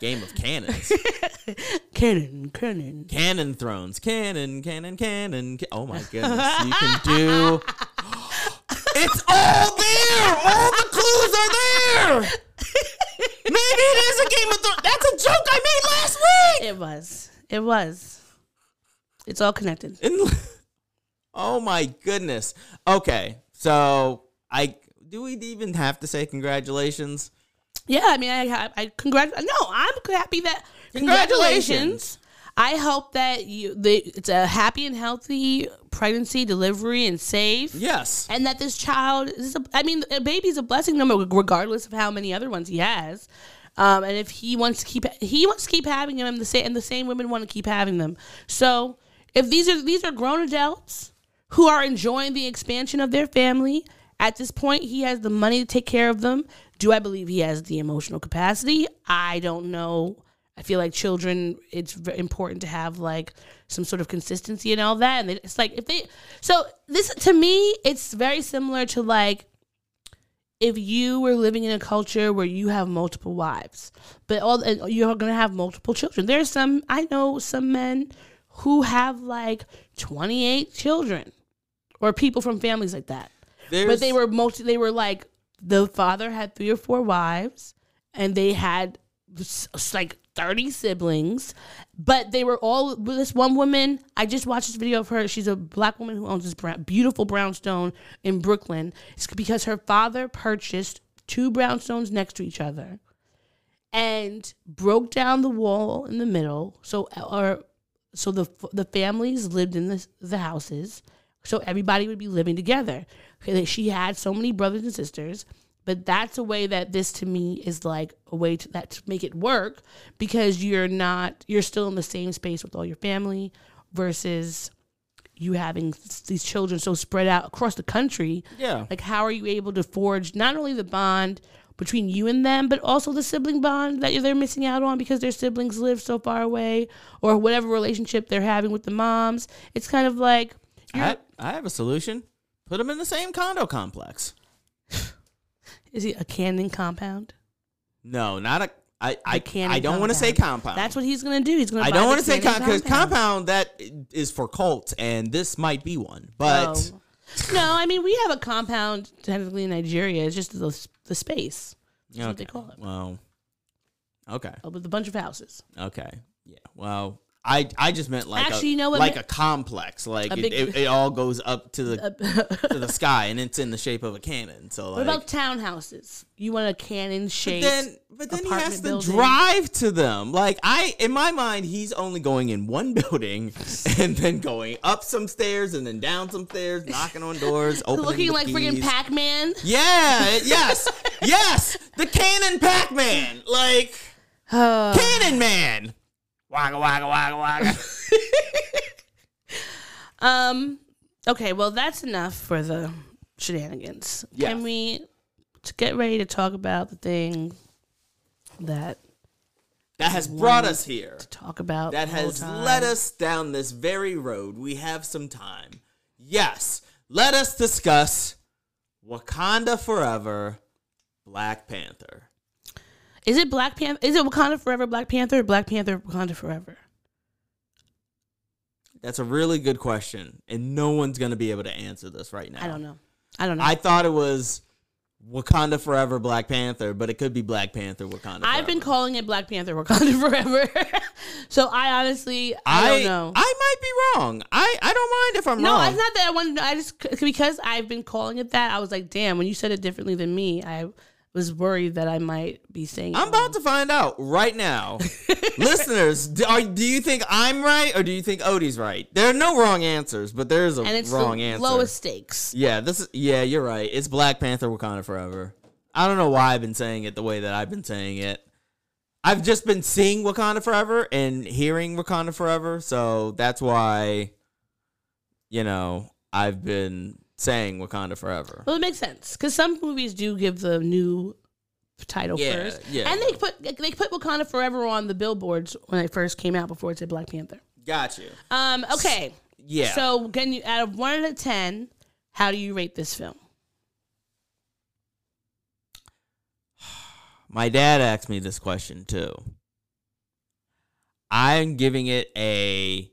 Game of Cannons. cannon, cannon, Cannon thrones. Cannon, cannon, cannon. Ca- oh my goodness. You can do. It's all there. All the clues are there. Maybe it is a Game of Thrones. That's a joke I made last week. It was. It was. It's all connected. Oh my goodness. Okay, so I do we even have to say congratulations? Yeah, I mean, I, I, I congrat. No, I'm happy that. Congratulations. Congratulations. I hope that you. The, it's a happy and healthy pregnancy, delivery, and safe. Yes. And that this child is. A, I mean, a baby's a blessing, no matter regardless of how many other ones he has. Um, and if he wants to keep, he wants to keep having them, the same, and the same women want to keep having them. So, if these are these are grown adults who are enjoying the expansion of their family. At this point, he has the money to take care of them. Do I believe he has the emotional capacity? I don't know. I feel like children, it's important to have like some sort of consistency and all that. And it's like if they, so this to me, it's very similar to like if you were living in a culture where you have multiple wives, but all you're going to have multiple children. There's some I know some men who have like 28 children, or people from families like that. There's, But they were multi. They were like the father had three or four wives, and they had like thirty siblings. But they were all this one woman. I just watched this video of her. She's a black woman who owns this brown, beautiful brownstone in Brooklyn. It's because her father purchased two brownstones next to each other, and broke down the wall in the middle. So or so the the families lived in the the houses, so everybody would be living together. She had so many brothers and sisters, but that's a way that this to me is like a way to that to make it work because you're not you're still in the same space with all your family versus you having these children so spread out across the country. Yeah. Like how are you able to forge not only the bond between you and them, but also the sibling bond that they're missing out on because their siblings live so far away or whatever relationship they're having with the moms. It's kind of like I, I have a solution. Put them in the same condo complex. is it a Cannon compound? No, not a. I I, Cannon I don't want to say compound. That's what he's gonna do. He's gonna. I buy don't want to say Cannon because compound that is for cults, and this might be one. But Oh. no, I mean we have a compound technically in Nigeria. It's just the the space. That's what they call it. Well, okay, Uh, With a bunch of houses. okay, yeah. Well, I I just meant like Actually, a, you know what, like a complex, like A it, it, it all goes up to the to the sky, and it's in the shape of a cannon. So What like, about townhouses? You want a cannon but shaped? then but then he has apartment to drive to them. Like I, in my mind, he's only going in one building, and then going up some stairs and then down some stairs, knocking on doors, opening Looking like freaking. Pac Man. Yeah, yes, yes, the Cannon Pac Man, like Cannon Man. Wagga wagga wagga wagga. Um. Okay. Well, that's enough for the shenanigans. Yes. Can we to get ready to talk about the thing that That has brought us here. To talk about That the whole has time? led us down this very road. We have some time. Yes, let us discuss Wakanda Forever, Black Panther. Is it Black Panther? Is it Wakanda Forever, Black Panther, or Black Panther, Wakanda Forever? That's a really good question, and no one's gonna be able to answer this right now. I don't know. I don't know. I thought it was Wakanda Forever, Black Panther, but it could be Black Panther, Wakanda. I've been calling it Black Panther, Wakanda Forever. so I honestly, I, I don't know. I might be wrong. I, I don't mind if I'm no, wrong. No, it's not that I wanted. I just because I've been calling it that. I was like, damn. When you said it differently than me, I was worried that I might be saying. I'm about to find out right now. Listeners, do, are, do you think I'm right or do you think Odie's right? There are no wrong answers, but there is a and it's wrong the answer. lowest stakes. Yeah, this is yeah, you're right. It's Black Panther Wakanda Forever. I don't know why I've been saying it the way that I've been saying it. I've just been seeing Wakanda Forever and hearing Wakanda Forever, so that's why you know, I've been saying Wakanda Forever. Well, it makes sense because some movies do give the new title Yeah, first, yeah. and they put they put Wakanda Forever on the billboards when it first came out before it said Black Panther. Got you. Um. Okay. Yeah. So, can you out of one to ten, how do you rate this film? My dad asked me this question too. I'm giving it a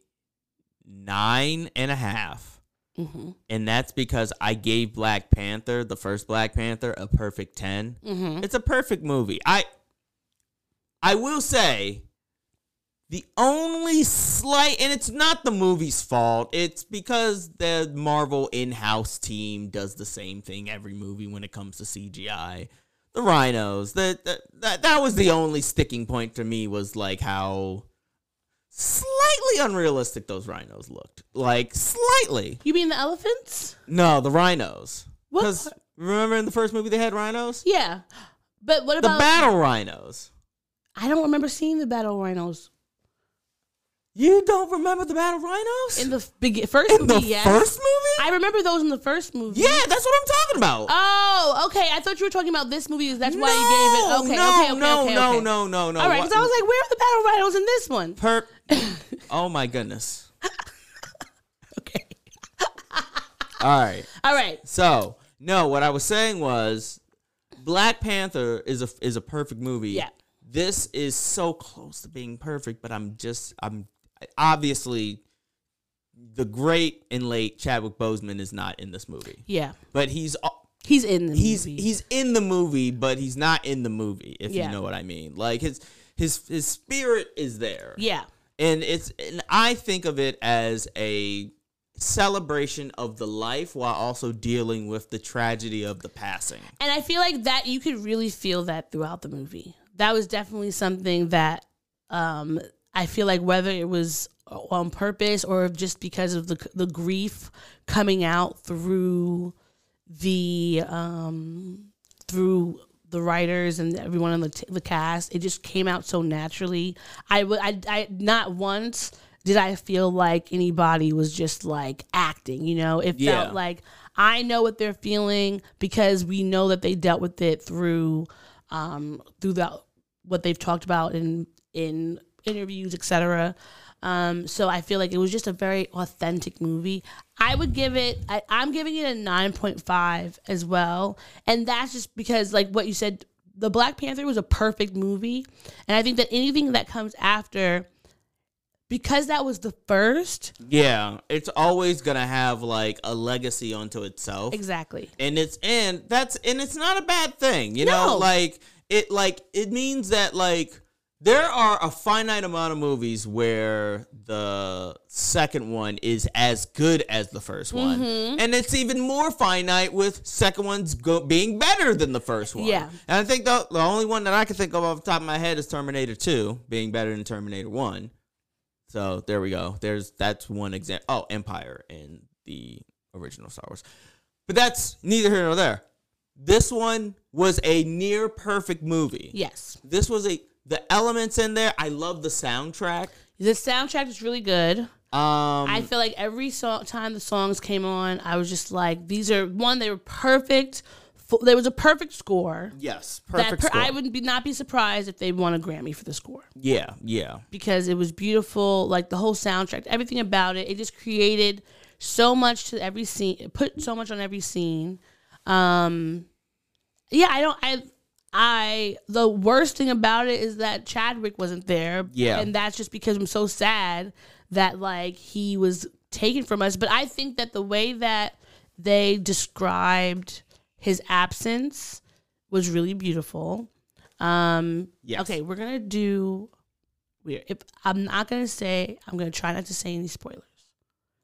nine and a half. Mm-hmm. And that's because I gave Black Panther, the first Black Panther, a perfect 10. Mm-hmm. It's a perfect movie. I I will say the only slight and it's not the movie's fault. It's because the Marvel in-house team does the same thing every movie when it comes to CGI. The rhinos, that that that, was the only sticking point to me was like how slightly unrealistic those rhinos looked. Like slightly. You mean the elephants? No, the rhinos. What Because remember in the first movie they had rhinos? Yeah, but what about The battle rhinos. I don't remember seeing the battle rhinos You don't remember the battle rhinos? in the beg- first In movie. the yes. first movie? I remember those in the first movie. yeah, that's what I'm talking about. Oh, okay. I thought you were talking about this movie. That's why you gave it. Okay, no, okay, okay, no, okay, no, okay. no, no, no. All right, because I was like, where are the battle rhinos in this one? Per- oh my goodness. Okay. All right. All right. So no, what I was saying was, Black Panther is a is a perfect movie. Yeah. This is so close to being perfect, but I'm just I'm obviously the great and late Chadwick Boseman is not in this movie, Yeah. but he's He's in the he's movie. he's in the movie, but he's not in the movie. If Yeah. you know what I mean, like his his his spirit is there. yeah. And it's and I think of it as a celebration of the life while also dealing with the tragedy of the passing. And I feel like that you could really feel that throughout the movie. That was definitely something that um, I feel like whether it was on purpose or just because of the the grief coming out through the um, through the writers and everyone on the, t- the cast, it just came out so naturally. I would I, I not once did I feel like anybody was just like acting. You know, it Yeah. felt like I know what they're feeling because we know that they dealt with it through um through the what they've talked about in in interviews, etc. Um, so I feel like it was just a very authentic movie. I would give it. I, I'm giving it a nine point five as well, and that's just because, like what you said, the Black Panther was a perfect movie, and I think that anything that comes after, because that was the first, Yeah, it's always going to have like a legacy onto itself. exactly. and it's and that's and it's not a bad thing you No. know like it like it means that like there are a finite amount of movies where the second one is as good as the first one Mm-hmm. and it's even more finite with second ones go- being better than the first one Yeah. and i think the, the only one that i can think of off the top of my head is terminator 2 being better than terminator 1 so there we go there's that's one example oh empire in the original star wars but that's neither here nor there. This one was a near perfect movie. Yes, This was a the elements in there. I love the soundtrack. the soundtrack is really good. Um, I feel like every song, time the songs came on, I was just like, these are one. They were perfect. There was a perfect score. yes, perfect. per- score. I would be not be surprised if they won a Grammy for the score yeah, yeah, because it was beautiful. Like the whole soundtrack, everything about it, it just created so much to every scene. It put so much on every scene. Um, yeah, I don't. I I the worst thing about it is that Chadwick wasn't there. Yeah. and that's just because I'm so sad that like he was taken from us. But I think that the way that they described his absence was really beautiful. Um, Yes. Okay, we're gonna do. Weird. If I'm not gonna say, I'm gonna try not to say any spoilers.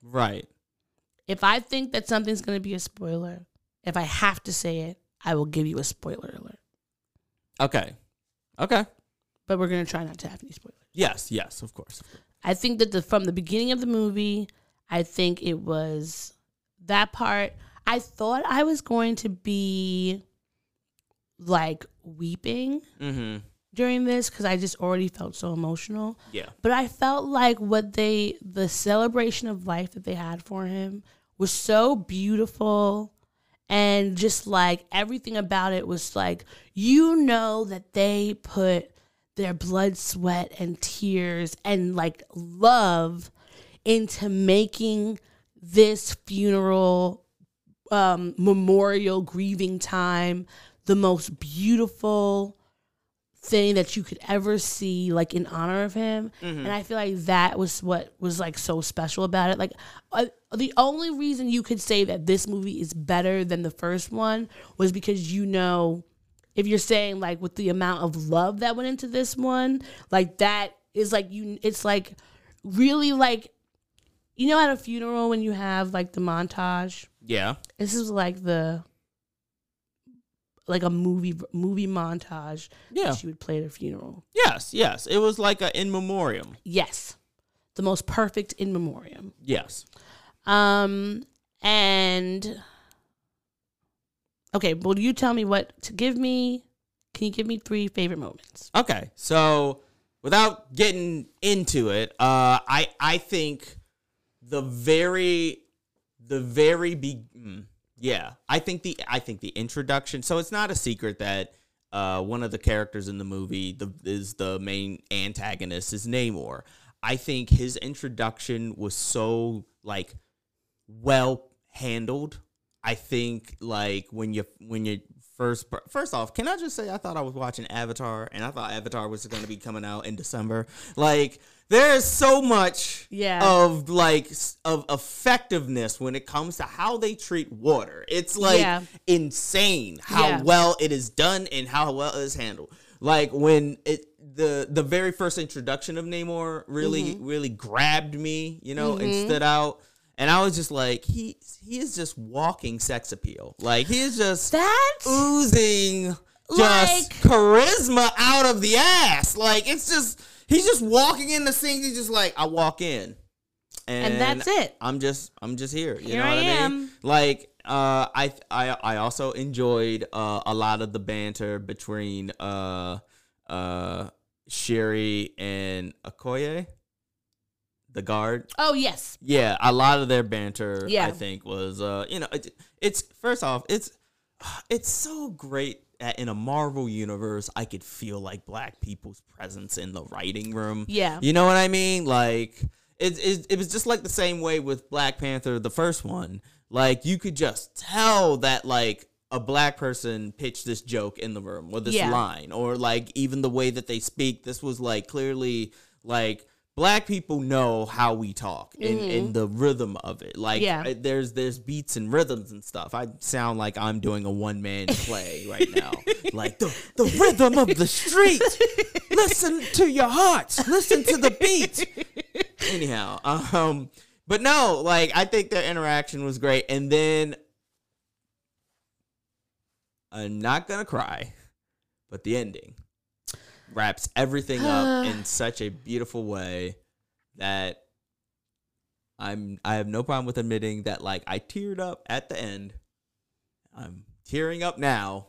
right. If I think that something's gonna be a spoiler, if I have to say it, I will give you a spoiler alert. Okay. Okay. but we're gonna try not to have any spoilers. Yes. Yes. Of course. of course. I think that the from the beginning of the movie, I think it was that part. I thought I was going to be like weeping Mm-hmm. during this because I just already felt so emotional. Yeah. But I felt like what they, the celebration of life that they had for him was so beautiful. And just like everything about it was like, you know, that they put their blood, sweat, and tears and like love into making this funeral um, memorial grieving time the most beautiful thing that you could ever see like in honor of him. And i feel like that was what was like so special about it. Like uh, the only reason you could say that this movie is better than the first one was because you know if you're saying like with the amount of love that went into this one like that is like you it's like really like you know at a funeral when you have like the montage? Yeah. this is like the like a movie movie montage Yeah. that she would play at a funeral. Yes. Yes. It was like a in memoriam. Yes. The most perfect in memoriam. Yes. Um and Okay, well you tell me what to give me can you give me three favorite moments? Okay, so without getting into it, uh, I I think the very the very be mm, yeah I think the I think the introduction. So it's not a secret that uh, one of the characters in the movie the, is the main antagonist is Namor. I think his introduction was so like well handled. I think like when you when you first first off, can I just say I thought I was watching Avatar and I thought Avatar was going to be coming out in December. Like there is so much Yeah. of like of effectiveness when it comes to how they treat water. It's like Yeah. insane how Yeah. well it is done and how well it is handled. Like when it the the very first introduction of Namor really Mm-hmm. really grabbed me, you know, and stood out. And I was just like, he he is just walking sex appeal. Like he is just That's oozing just Like- charisma out of the ass. Like it's just he's just walking in the scene. He's just like, I walk in. And that's it. I'm just I'm just here. You Here know what I I, mean? am. Like uh I I I also enjoyed uh a lot of the banter between uh uh Shuri and Okoye, the guard. Oh yes. Yeah, a lot of their banter, Yeah. I think, was uh, you know, it, it's first off, it's it's so great that in a Marvel universe, I could feel like black people's presence in the writing room. Yeah. you know what I mean? Like it, it, it was just like the same way with Black Panther, the first one. Like you could just tell that like a black person pitched this joke in the room or this Yeah. line or like even the way that they speak. This was like clearly like black people know how we talk and, and the rhythm of it. Like Mm-hmm. Yeah. there's there's beats and rhythms and stuff. I sound like I'm doing a one man play right now. like the the rhythm of the street. Listen to your hearts. Listen to the beat. Anyhow, um, but no, like I think their interaction was great, and then I'm not gonna cry, but the ending wraps everything up in such a beautiful way that I'm I have no problem with admitting that like I teared up at the end. I'm tearing up now.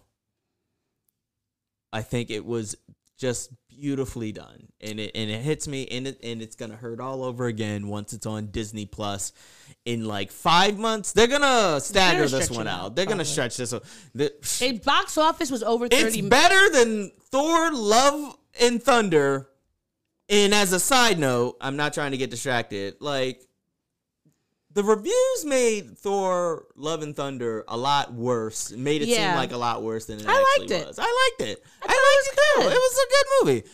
I think it was just beautifully done and it and it hits me and it and it's gonna hurt all over again once it's on Disney Plus in like five months. They're gonna stagger this one out. out, They're gonna stretch this. out. The- A box office was over it's thirty. better than Thor: Love and Thunder. And as a side note, I'm not trying to get distracted. Like the reviews made Thor: Love and Thunder a lot worse. Made it Yeah. seem like a lot worse than it I actually liked it. was. I liked it. I, thought it was it. It was a good movie.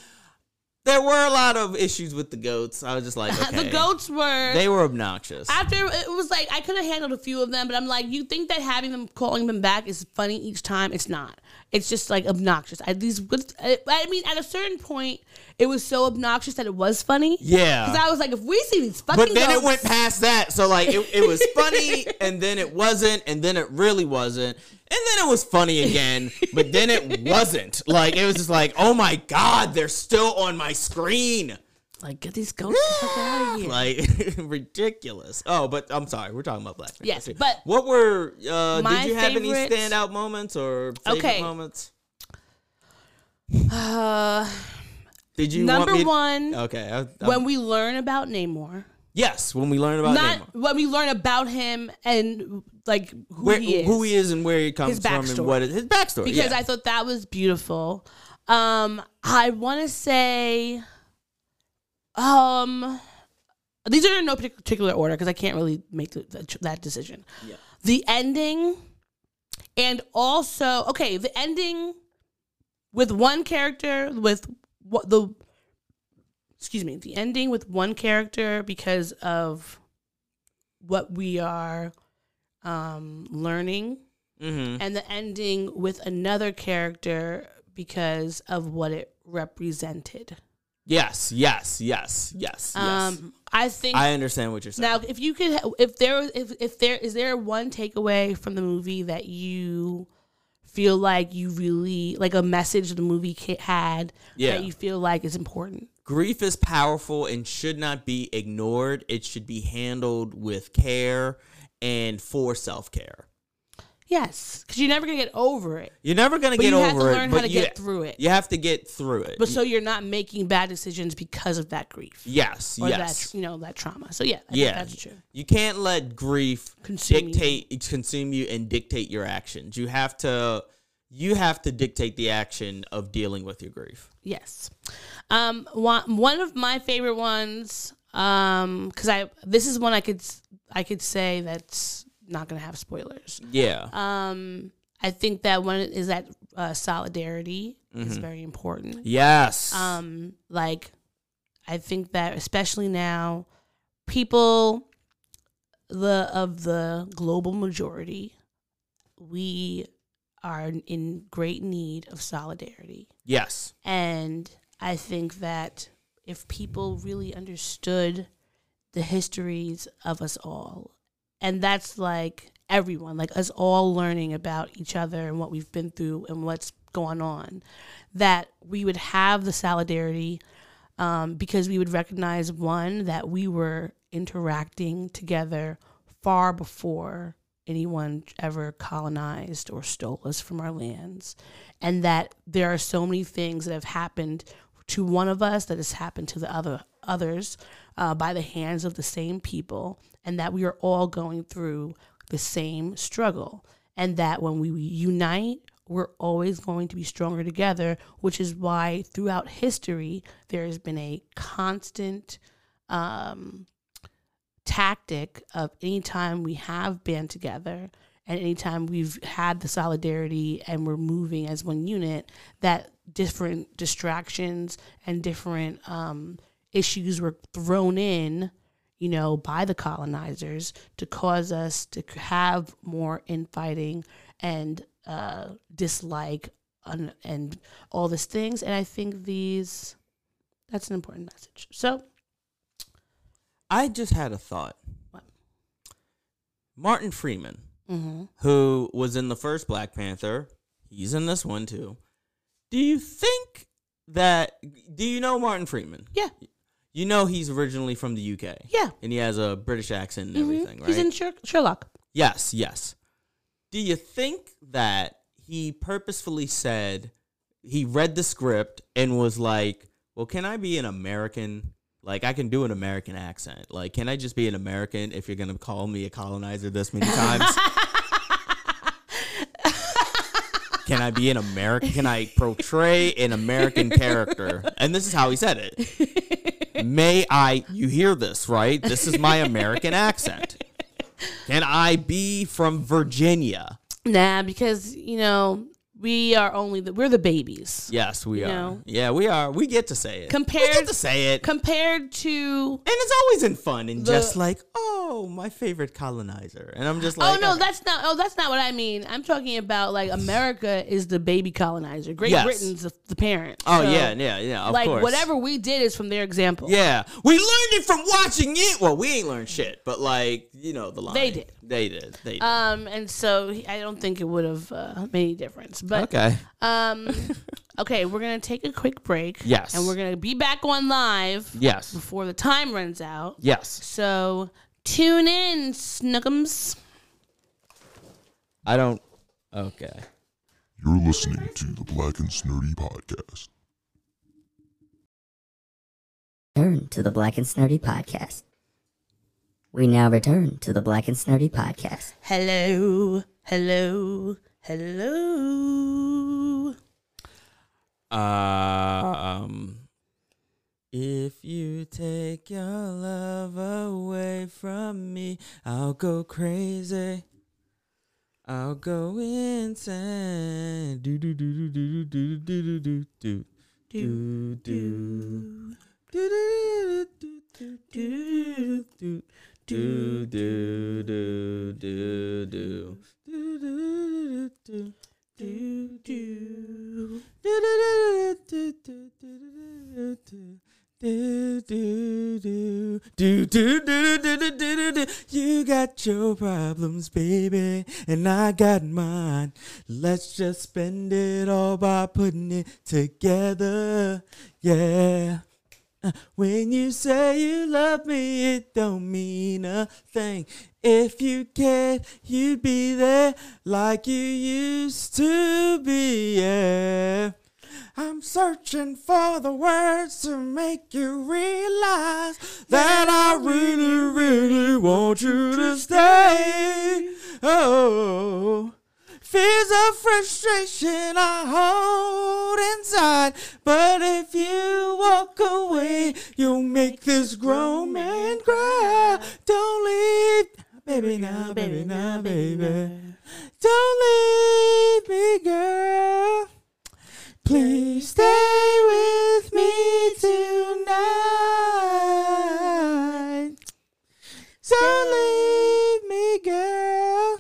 There were a lot of issues with the goats. I was just like, okay. the goats were They were obnoxious. after it was like I could have handled a few of them, but I'm like, you think that having them calling them back is funny each time? It's not. It's just like obnoxious. I these I I mean, at a certain point, it was so obnoxious that it was funny. yeah. Because I was like, if we see these fucking But then it went past that. So like it, it was funny and then it wasn't and then it really wasn't. And then it was funny again, but then it wasn't. Like it was just like, oh my god, they're still on my screen. Like, get these ghosts the fuck out of here. Like ridiculous. Oh, but I'm sorry, we're talking about Black Panther. Yes, too. but what were uh my did you have any favorites- standout moments or favorite Okay. moments? uh, Did you number want me to- one, Okay. I, I- when we learn about Namor, yes, when we learn about not Namor. when we learn about him and like who Where, he is, who he is and where he comes His from and backstory. what is his backstory. because yeah. I thought that was beautiful. Um, I want to say, um, these are in no particular order because I can't really make the, that, that decision. Yeah. The ending, and also okay, the ending with one character with what the excuse me, the ending with one character because of what we are um learning Mhm. and the ending with another character because of what it represented. Yes, yes, yes, yes, yes. Um, I think I understand what you're saying. now if you could, if there, if if there is there one takeaway from the movie that you feel like you really like a message the movie had Yeah. that you feel like is important. Grief is powerful and should not be ignored. It should be handled with care and for self care. Yes, because you're never gonna get over it, You're never gonna but get you over have to it, learn how to you, get through it. you have to get through it. But so you're not making bad decisions because of that grief yes, or yes, that you know that trauma. So yeah, I think yeah. that's true. You can't let grief Consume you. dictate consume you and dictate your actions. You have to you have to dictate the action of dealing with your grief. Yes. Um, one one of my favorite ones, um, because I this is one I could I could say that's not gonna have spoilers. Yeah. Um, I think that one is that uh, solidarity is very important. yes. Um, like I think that especially now, people the of the global majority, we are in great need of solidarity. yes. And I think that if people really understood the histories of us all, and that's like everyone, like us all learning about each other and what we've been through and what's going on, that we would have the solidarity um, because we would recognize one, that we were interacting together far before anyone ever colonized or stole us from our lands, and that there are so many things that have happened to one of us that has happened to the other others uh, by the hands of the same people, and that we are all going through the same struggle, and that when we unite, we're always going to be stronger together, which is why throughout history there has been a constant um, tactic of anytime we have been together and anytime we've had the solidarity and we're moving as one unit, that different distractions and different um, issues were thrown in, you know, by the colonizers to cause us to have more infighting and uh, dislike and, and all these things. And I think these, that's an important message. So, I just had a thought. What? Martin Freeman, mm-hmm. who was in the first Black Panther, he's in this one too. Do you think that? Do you know Martin Freeman? yeah, You know he's originally from the UK. yeah. And he has a British accent and Mhm. everything, right? He's in Sher- Sherlock. Yes, yes. Do you think that he purposefully said he read the script and was like, "Well, can I be an American? Like I can do an American accent. Like can I just be an American if you're going to call me a colonizer this many times?" Can I be an American? Can I portray an American character? And this is how he said it. May I, you hear this, right? This is my American accent. Can I be from Virginia? Nah, because you know we are only the we're the babies Yes, we are. know? Yeah, we are. We get to say it. we Compared- get to say it. compared to. and it's always in fun and The- just like, oh, my favorite colonizer. And I'm just oh, like, oh no, okay. that's not. Oh, that's not what I mean. I'm talking about like America is the baby colonizer. Great Yes. Britain's the, the parent. Oh, So, yeah, yeah, yeah. Of like course. whatever we did is from their example. Yeah, we learned it from watching it. Well, we ain't learned shit, but like you know the line. They did. They did. They did. Um, and so I don't think it would have uh, made any difference. But okay. um, okay, we're gonna take a quick break. Yes. and we're gonna be back on live Yes. before the time runs out. Yes. So tune in, Snookums. I don't. Okay. You're listening to the Black and Snurdy Podcast. Turn to the Black and Snurdy podcast. We now return to the Black and Snurdy podcast. Hello, hello, hello. Um. If you take your love away from me, I'll go crazy. I'll go insane. Do do do do do do do do do do do do do do do do do do do do do do do do do do do do do do do do do do you got your problems, baby, and I got mine. Let's just spend it all by putting it together. Yeah. When you say you love me, it don't mean a thing. If you cared, you'd be there like you used to be. Yeah. I'm searching for the words to make you realize that I really, really want you to stay. Oh. Fears of frustration I hold inside. But if you walk away, you'll make this grown man cry. Don't leave, baby, now, baby, now, baby. Don't leave me, girl. Please stay with me tonight. Don't leave me, girl.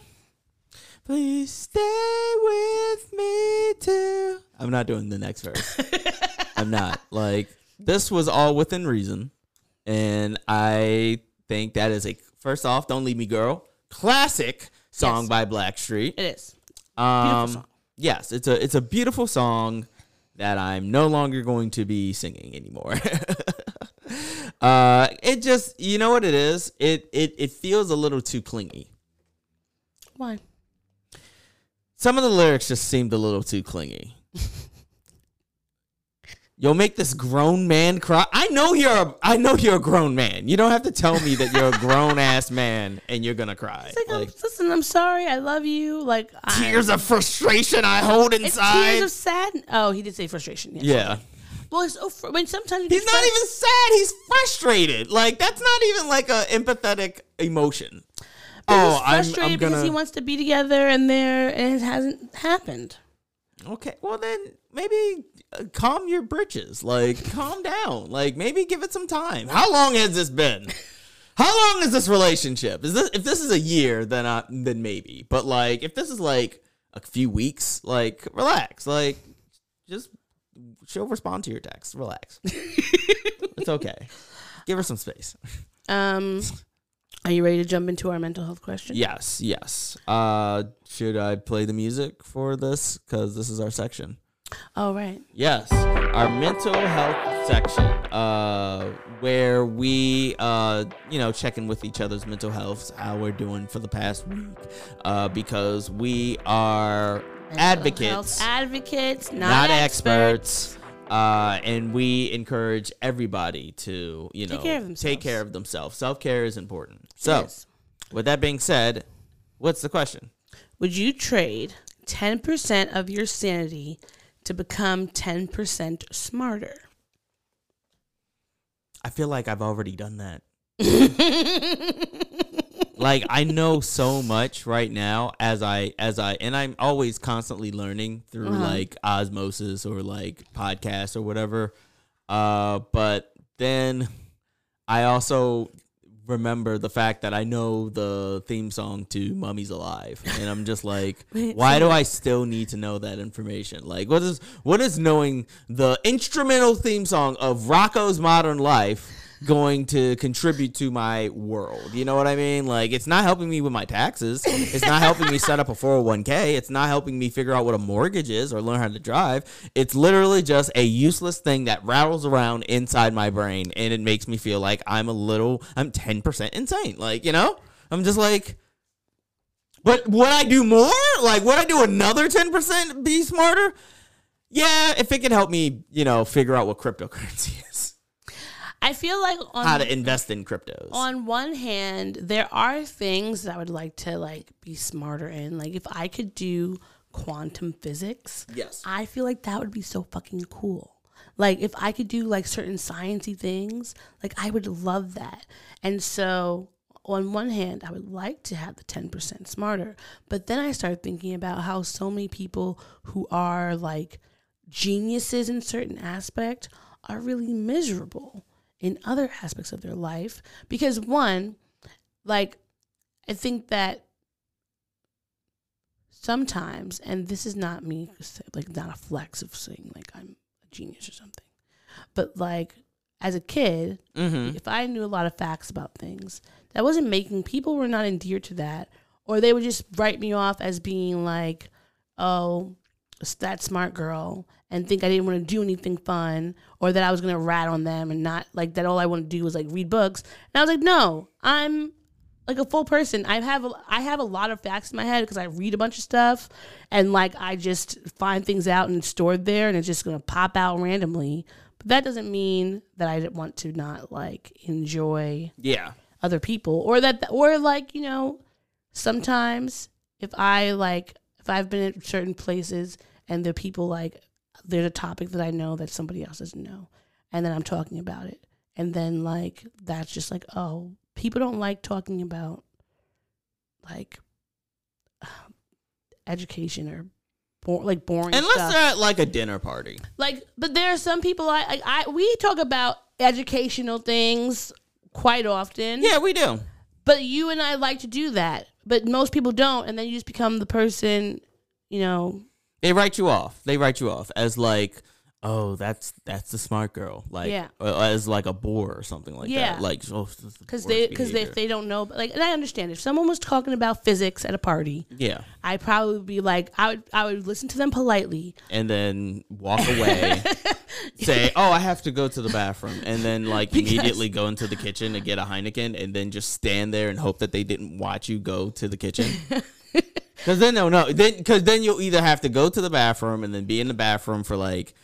Please stay with me too. I'm not doing the next verse. I'm not. Like, this was all within reason. And I think that is a, first off, Don't Leave Me Girl, classic song Yes. by Blackstreet. It is. Um, song. Yes, it's a it's a beautiful song that I'm no longer going to be singing anymore. uh, it just you know what it is. It it it feels a little too clingy. Why? Some of the lyrics just seemed a little too clingy. You'll make this grown man cry. I know you're a, I know you're a grown man. You don't have to tell me that you're a grown ass man and you're gonna cry. It's like, um, I'm- listen, I'm sorry. I love you. Like tears of frustration I hold It's inside. tears of sadness. Oh, he did say frustration. Yes. yeah. Well, it's so fr- when sometimes He's not even sad. He's frustrated. Like that's not even like a empathetic emotion. But oh, he's I'm, frustrated I'm because gonna. he wants to be together and there, and it hasn't happened. Okay, well then maybe uh, calm your britches. Like calm down. Like maybe give it some time. How long has this been? How long is this relationship? Is this if this is a year, then uh, then maybe. But like if this is like a few weeks, like relax. Like just she'll respond to your text. Relax. it's okay. Give her some space. Um, are you ready to jump into our mental health question? Yes, yes. Uh, should I play the music for this? Because this is our section. Oh, right. Yes, our mental health section, uh, where we, uh, you know, check in with each other's mental health, how we're doing for the past week, uh, because we are Mental advocates, advocates, not, not, experts. experts. Uh, and we encourage everybody to, you know, Take care of take themselves. care of themselves. Self care is important. So, Yes. with that being said, what's the question? Would you trade 10% of your sanity to become 10% smarter? I feel like I've already done that. like I know so much right now as I as I and I'm always constantly learning through Uh-huh. like osmosis or like podcasts or whatever. Uh, but then I also remember the fact that I know the theme song to Mummies Alive, and I'm just like, Wait, why do I still need to know that information? Like, what is what is knowing the instrumental theme song of Rocko's Modern Life going to contribute to my world? You know what I mean? Like, it's not helping me with my taxes. It's not helping me set up a 401k. It's not helping me figure out what a mortgage is or learn how to drive. It's literally just a useless thing that rattles around inside my brain, and it makes me feel like I'm a little, I'm 10% insane. Like, you know, I'm just like. But would I do more? Like, would I do another 10% be smarter? Yeah, if it could help me, you know, figure out what cryptocurrency is, I feel like on how to invest in cryptos. on one hand, there are things that I would like to like be smarter in. Like if I could do quantum physics, Yes. I feel like that would be so fucking cool. Like if I could do like certain sciencey things, like I would love that. And so on one hand, I would like to have the 10% smarter, but then I start thinking about how so many people who are like geniuses in certain aspect are really miserable in other aspects of their life because one like i think that sometimes and this is not me like not a flex of saying like i'm a genius or something but like as a kid Mm-hmm. if i knew a lot of facts about things that wasn't making people were not endeared to that or they would just write me off as being like oh that smart girl and think I didn't want to do anything fun or that I was going to rat on them and not like that all I want to do was like read books. And I was like, "No, I'm like a full person. I have a, I have a lot of facts in my head because I read a bunch of stuff and like I just find things out and it's stored there and it's just going to pop out randomly. But that doesn't mean that I didn't want to not like enjoy Yeah. other people or that or like you know sometimes if i like if i've been at certain places and the people like there's a topic that i know that somebody else doesn't know and then i'm talking about it and then like that's just like oh people don't like talking about like education or bo- like boring Unless stuff. they're at like a dinner party. like but there are some people I, I i we talk about educational things quite often Yeah, we do. but you and I like to do that. But most people don't, and then you just become the person, you know. They write you off. They write you off as like, oh, that's that's the smart girl. Like, Yeah. as like a bore or something like Yeah. that. Like, oh, Because because they, because they, if they don't know, like, and I understand if someone was talking about physics at a party, yeah, I probably would be like, I would, I would listen to them politely. and then walk away. say, oh, I have to go to the bathroom, and then like Because- immediately go into the kitchen to get a Heineken, and then just stand there and hope that they didn't watch you go to the kitchen. Because then they'll know. Then because then you'll either have to go to the bathroom and then be in the bathroom for like.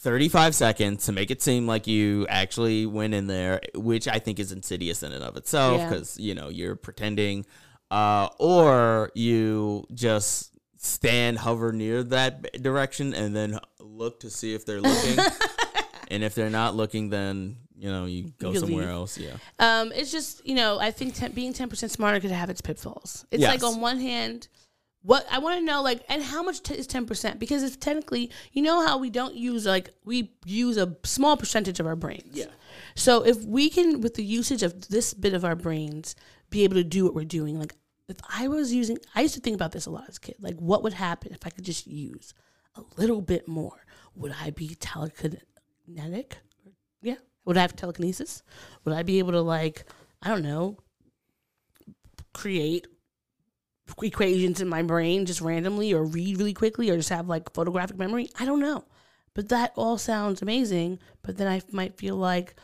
35 seconds to make it seem like you actually went in there, which I think is insidious in and of itself Yeah. because, you know, you're pretending. Uh, or you just stand, hover near that direction, and then look to see if they're looking. and if they're not looking, then, you know, you go You somewhere leave. else. Yeah. Um, it's just you know, I think 10, being ten percent smarter could have its pitfalls. It's Yes. like on one hand, what I want to know, like, and how much t- is ten percent? Because it's technically, you know, how we don't use like we use a small percentage of our brains. Yeah. So if we can, with the usage of this bit of our brains, be able to do what we're doing, like if I was using, I used to think about this a lot as a kid. Like, what would happen if I could just use a little bit more? Would I be telekinetic? Yeah. Would I have telekinesis? Would I be able to like, I don't know, create equations in my brain just randomly or read really quickly or just have like photographic memory? I don't know. But that all sounds amazing. But then I might feel like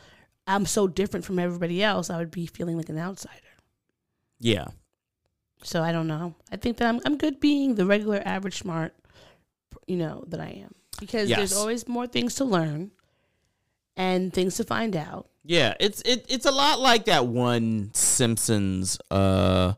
I'm so different from everybody else, I would be feeling like an outsider. Yeah. So I don't know. I think that I'm I'm good being the regular average smart, you know, that I am. Because Yes. there's always more things to learn and things to find out. Yeah, it's it it's a lot like that one Simpsons uh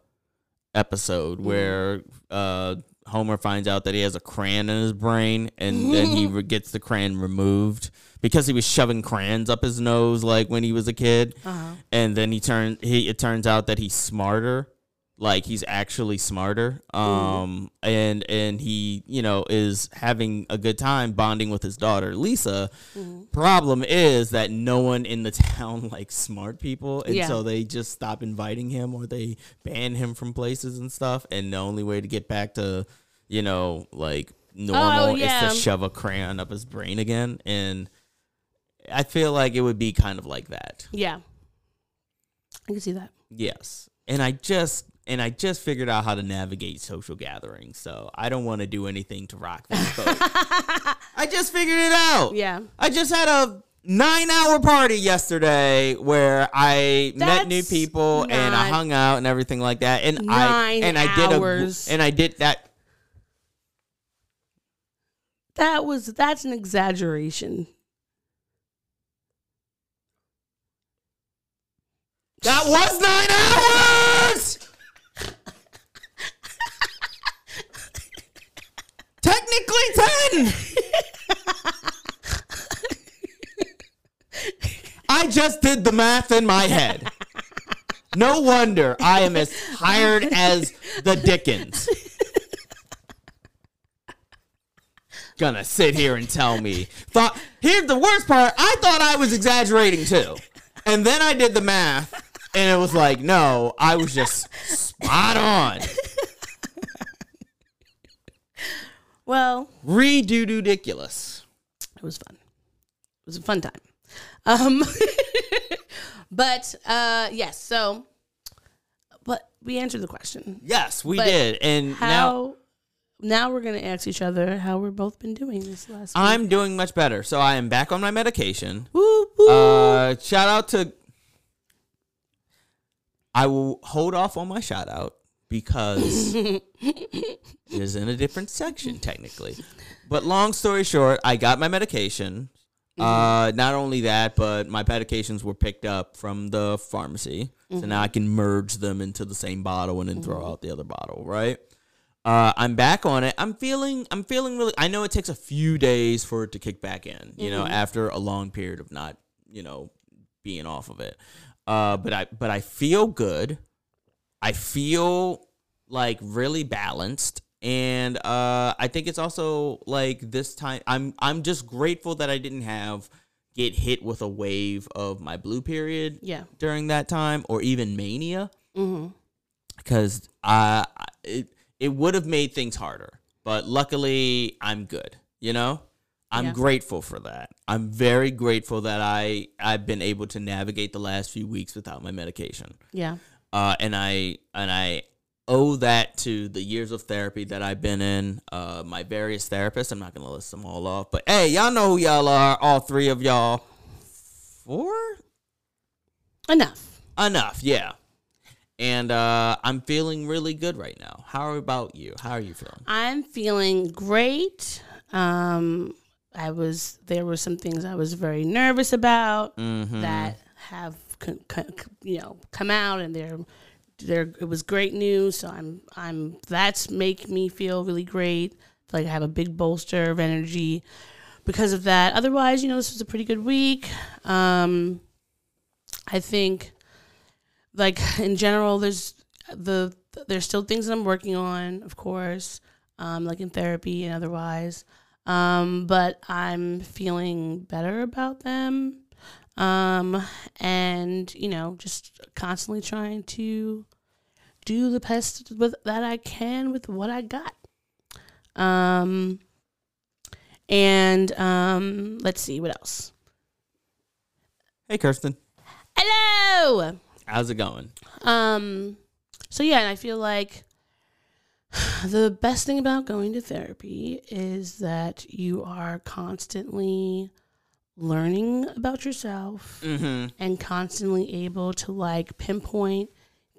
episode where uh Homer finds out that he has a crayon in his brain and then he re- gets the crayon removed because he was shoving crayons up his nose like when he was a kid. Uh-huh. And then he turned he it turns out that he's smarter like he's actually smarter um and and he you know is having a good time bonding with his daughter lisa problem is that no one in the town likes smart people and Yeah. so they just stop inviting him or they ban him from places and stuff and the only way to get back to you know like normal Oh, yeah. is to shove a crayon up his brain again and i feel like it would be kind of like that Yeah. I can see that. Yes. And I just and I just figured out how to navigate social gatherings, so I don't want to do anything to rock that boat. I just figured it out. Yeah. I just had a nine hour party yesterday where I met new people and I hung out and everything like that. And I and I did hours. a and I did that That was that's an exaggeration. that was nine hours. Ten. I just did the math in my head. No wonder I am as tired as the Dickens. Gonna sit here and tell me. Thought here's the worst part. I thought I was exaggerating too. And then I did the math and it was like, no, I was just spot on. Well, Redo ridiculous. it was fun. It was a fun time. Um, but uh, yes. So, but we answered the question. Yes, we But did. And now How now we're gonna ask each other how we've both been doing this last. week. I'm doing much better. So I am back on my medication. Woo, woo. Uh, shout out to. I will hold off on my shout out because it is in a different section technically. But long story short, I got my medication. Uh, not only that, but my medications were picked up from the pharmacy, so now I can merge them into the same bottle and then throw out the other bottle. Right. Uh, I'm back on it. I'm feeling. I'm feeling really. I know it takes a few days for it to kick back in. You know, after a long period of not, you know, being off of it. Uh, but I. But I feel good. I feel like really balanced, and uh, I think it's also like this time. I'm. I'm just grateful that I didn't have get hit with a wave of my blue period yeah. during that time, or even mania Mm-hmm. because I it it would have made things harder. But luckily, I'm good. You know, I'm Yeah. grateful for that. I'm very grateful that I I've been able to navigate the last few weeks without my medication. Yeah. Uh, and I and I owe that to the years of therapy that I've been in. Uh, my various therapists. I'm not gonna list them all off, but hey, y'all know who y'all are. All three of y'all. Four Enough. enough yeah and uh i'm feeling really good right now how about you how are you feeling I'm feeling great. Um, I was there were some things I was very nervous about mm-hmm. that have you know come out, and they're they're it was great news. So I'm I'm that's make me feel really great. Like I have a big bolster of energy because of that. Otherwise, you know, this was a pretty good week. Um, I think like in general there's the there's still things that I'm working on, of course, um, like in therapy and otherwise. Um, but I'm feeling better about them. Um, and you know, just constantly trying to do the best with that I can with what I got. Um, and um, let's see what else. hey kirsten Hello. how's it going Um, so yeah, and I feel like the best thing about going to therapy is that you are constantly learning about yourself mm-hmm. and constantly able to like pinpoint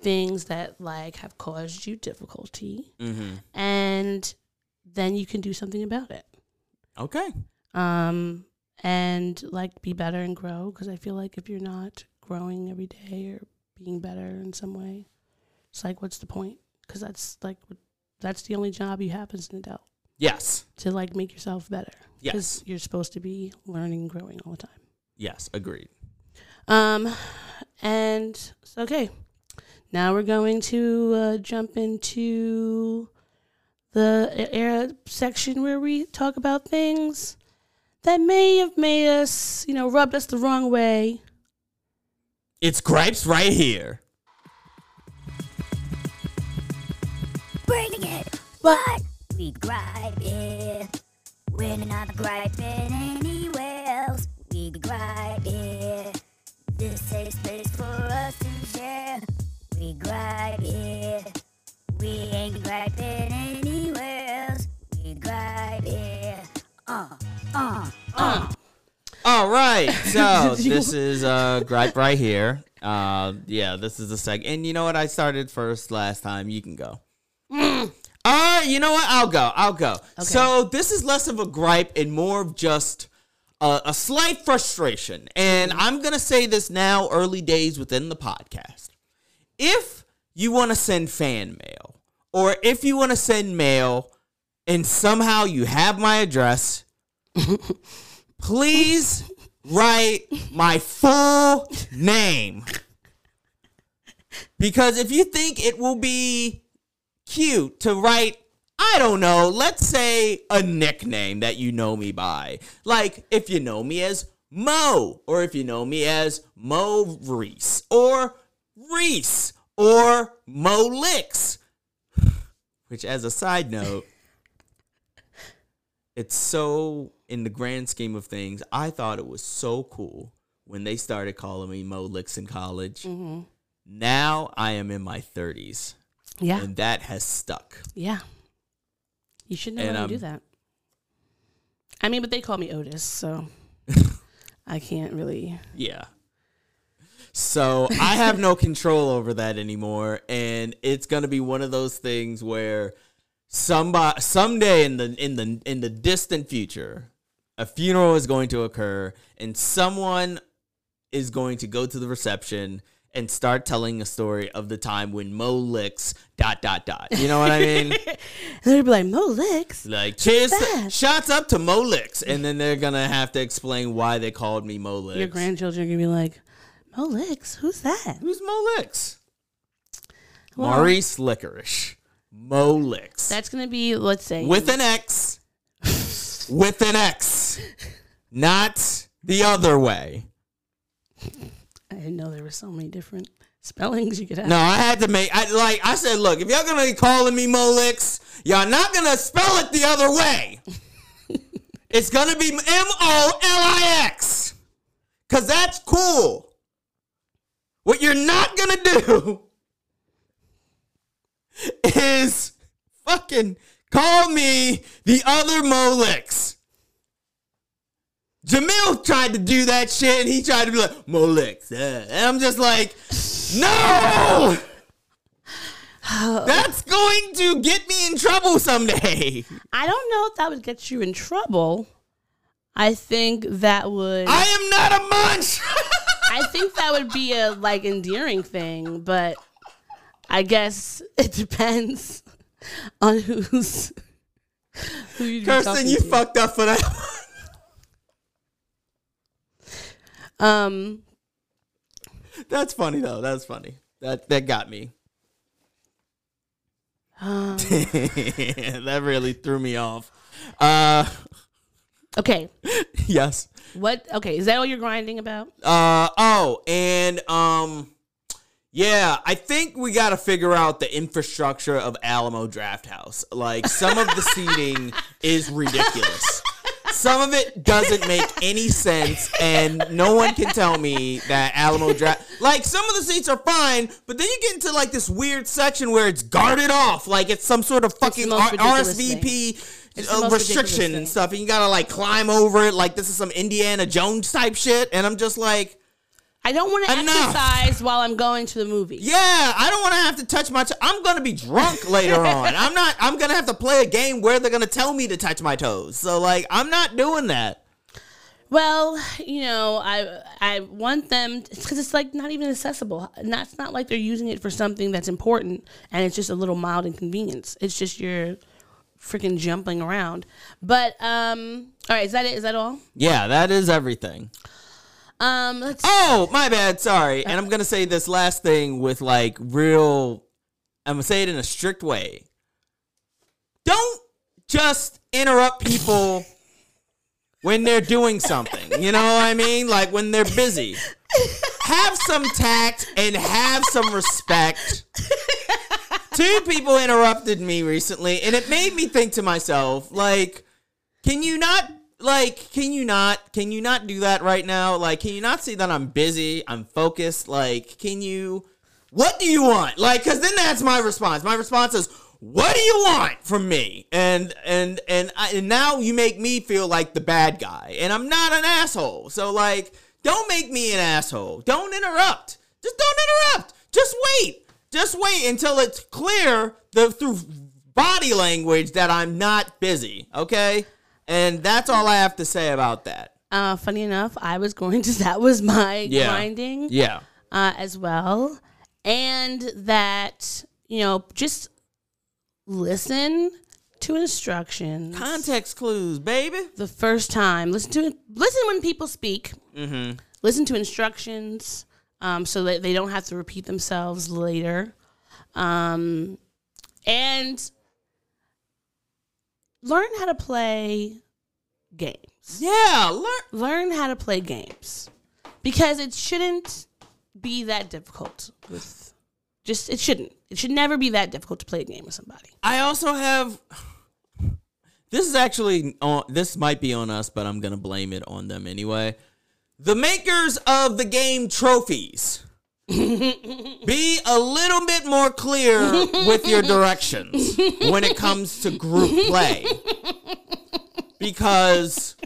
things that like have caused you difficulty. Mm-hmm. And then you can do something about it. Okay. Um and like be better and grow. Because i feel like if you're not growing every day or being better in some way it's like what's the point? Because that's like that's the only job you have as an adult. Yes. To like make yourself better yes you're supposed to be learning and growing all the time yes agreed um and okay Now we're going to uh, jump into the era section where we talk about things that may have made us, you know, rubbed us the wrong way. It's gripes right here. Bringing it. What? We gripe it. We're not griping anywhere else. We gripe it. This safe space for us to share. We gripe it. We ain't griping anywhere else. We gripe it. Uh, uh, uh. All right, so this is uh gripe right here. Uh, yeah, this is the second. And you know what? I started first last time. You can go. Uh, you know what? I'll go. I'll go. So this is less of a gripe and more of just a, a slight frustration. And mm-hmm. I'm gonna say this now, early days within the podcast. If you want to send fan mail, or if you want to send mail, and somehow you have my address, please write my full name. Because if you think it will be cute to write, I don't know, let's say a nickname that you know me by. Like if you know me as Mo, or if you know me as Mo Reese, or Reese, or Mo Licks. Which, as a side note, it's so in the grand scheme of things i thought it was so cool when they started calling me mo licks in college mm-hmm. now i am in my 30s Yeah. and that has stuck Yeah. You should how um, to do that. I mean, but they call me Otis, so I can't really. yeah so i have no control over that anymore and it's going to be one of those things where somebody someday in the in the in the distant future a funeral is going to occur and someone is going to go to the reception and start telling a story of the time when Mo licks dot dot dot. You know what I mean? And they'd be like, Mo Licks? like cheers, to, shots up to Mo licks, and then they're gonna have to explain why they called me Mo licks. Your grandchildren are going to be like, Mo Licks? Who's that? Who's Mo licks? Well- Maurice Licorish. Mo licks That's going to be, let's say, with an X. with an X, not the other way. I didn't know there were so many different spellings you could have. No, I had to make. I like. I said, look, if y'all gonna be calling me Molix, y'all not gonna spell it the other way. it's gonna be M O L I X, cause that's cool. What you're not gonna do is fucking call me the other Molix. Jamil tried to do that shit, and he tried to be like Molix, uh," and I'm just like, no. That's going to get me in trouble someday. I don't know if that would get you in trouble. I think that would. I am not a munch. I think that would be a like endearing thing, but I guess it depends on who's who Kirsten, you fucked up for that. Um, That's funny though. That's funny. That that got me. um, that really threw me off. Uh, okay. yes. What? Okay, is that what you're grinding about? Uh oh, and um yeah, I think we got to figure out the infrastructure of Alamo Drafthouse. Like some of the seating is ridiculous. Some of it doesn't make any sense, and no one can tell me that Alamo Draft. Like some of the seats are fine, but then you get into like this weird section where it's guarded off, like it's some sort of fucking R- RSVP the uh, restriction and stuff, and you gotta like climb over it like this is some Indiana Jones type shit, and I'm just like. I don't want to exercise while I'm going to the movie. Yeah, I don't want to have to touch my. I'm gonna be drunk later on. I'm not. I'm gonna have to play a game where they're gonna tell me to touch my toes. So like, I'm not doing that. Well, you know, I I want them because it's like not even accessible. It's not like they're using it for something that's important, and it's just a little mild inconvenience. It's just you're freaking jumping around. But um, all right, is that it? Is that all? Yeah, that is everything. Um, let's. Oh, my bad. Sorry. And I'm going to say this last thing with like real, I'm going to say it in a strict way. Don't just interrupt people when they're doing something. You know what I mean? Like when they're busy. Have some tact and have some respect. Two people interrupted me recently, and it made me think to myself, like, can you not like can you not can you not do that right now? Like can you not see that i'm busy i'm focused? Like can you what do you want? Like because then that's my response. My response is what do you want from me? And and and, I, and now you make me feel like the bad guy. And i'm not an asshole. So like don't make me an asshole. Don't interrupt. Just don't interrupt. Just wait. Just wait until it's clear the through body language that i'm not busy okay and that's all I have to say about that. Uh, funny enough, I was going to. That was my Yeah. grinding. Yeah. uh, as well, and that you know just listen to instructions Context clues, baby. the first time. Listen to listen when people speak. Mm-hmm. Listen to instructions um, so that they don't have to repeat themselves later, um, and learn how to play games Yeah. Learn. learn how to play games because it shouldn't be that difficult with just it shouldn't it should never be that difficult to play a game with somebody I also have. This is actually on. This might be on us, but I'm gonna blame it on them anyway. The makers of the game trophies. Be a little bit more clear with your directions when it comes to group play. Because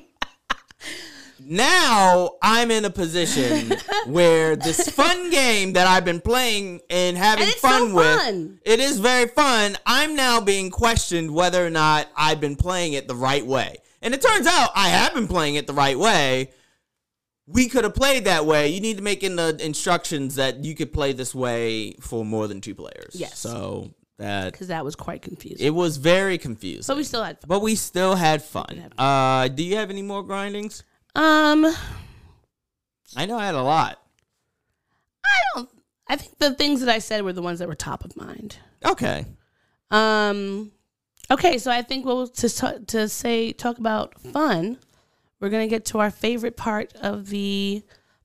now I'm in a position where this fun game that I've been playing and having And fun so with, fun. it is very fun. I'm now being questioned whether or not I've been playing it the right way. And it turns out I have been playing it the right way. We could have played that way. You need to make in the instructions that you could play this way for more than two players. Yes. So that because that was quite confusing it was very confusing. but we still had fun But we still had fun. Uh, do you have any more grindings? um I know I had a lot. i don't i think the things that i said were the ones that were top of mind Okay. um okay so i think we'll to, to say talk about fun we're gonna get to our favorite part of the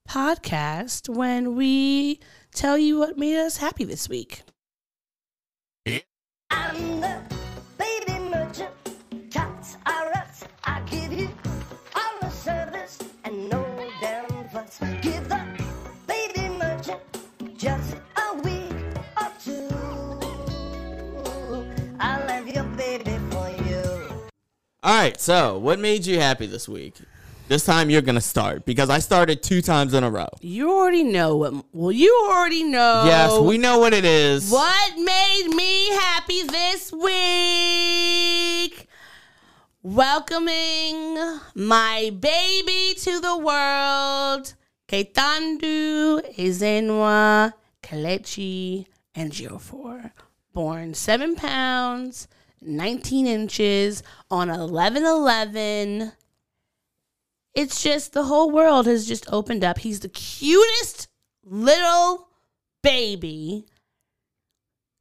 podcast when we tell you what made us happy this week All right. So, what made you happy this week? This time you're gonna start because I started two times in a row. You already know what. Well, you already know. Yes, we know what it is. What made me happy this week? Welcoming my baby to the world, Ketandu Ezenwa Kelechi and Geofor. Born seven pounds, 19 inches on 11 11. It's just the whole world has just opened up. He's the cutest little baby.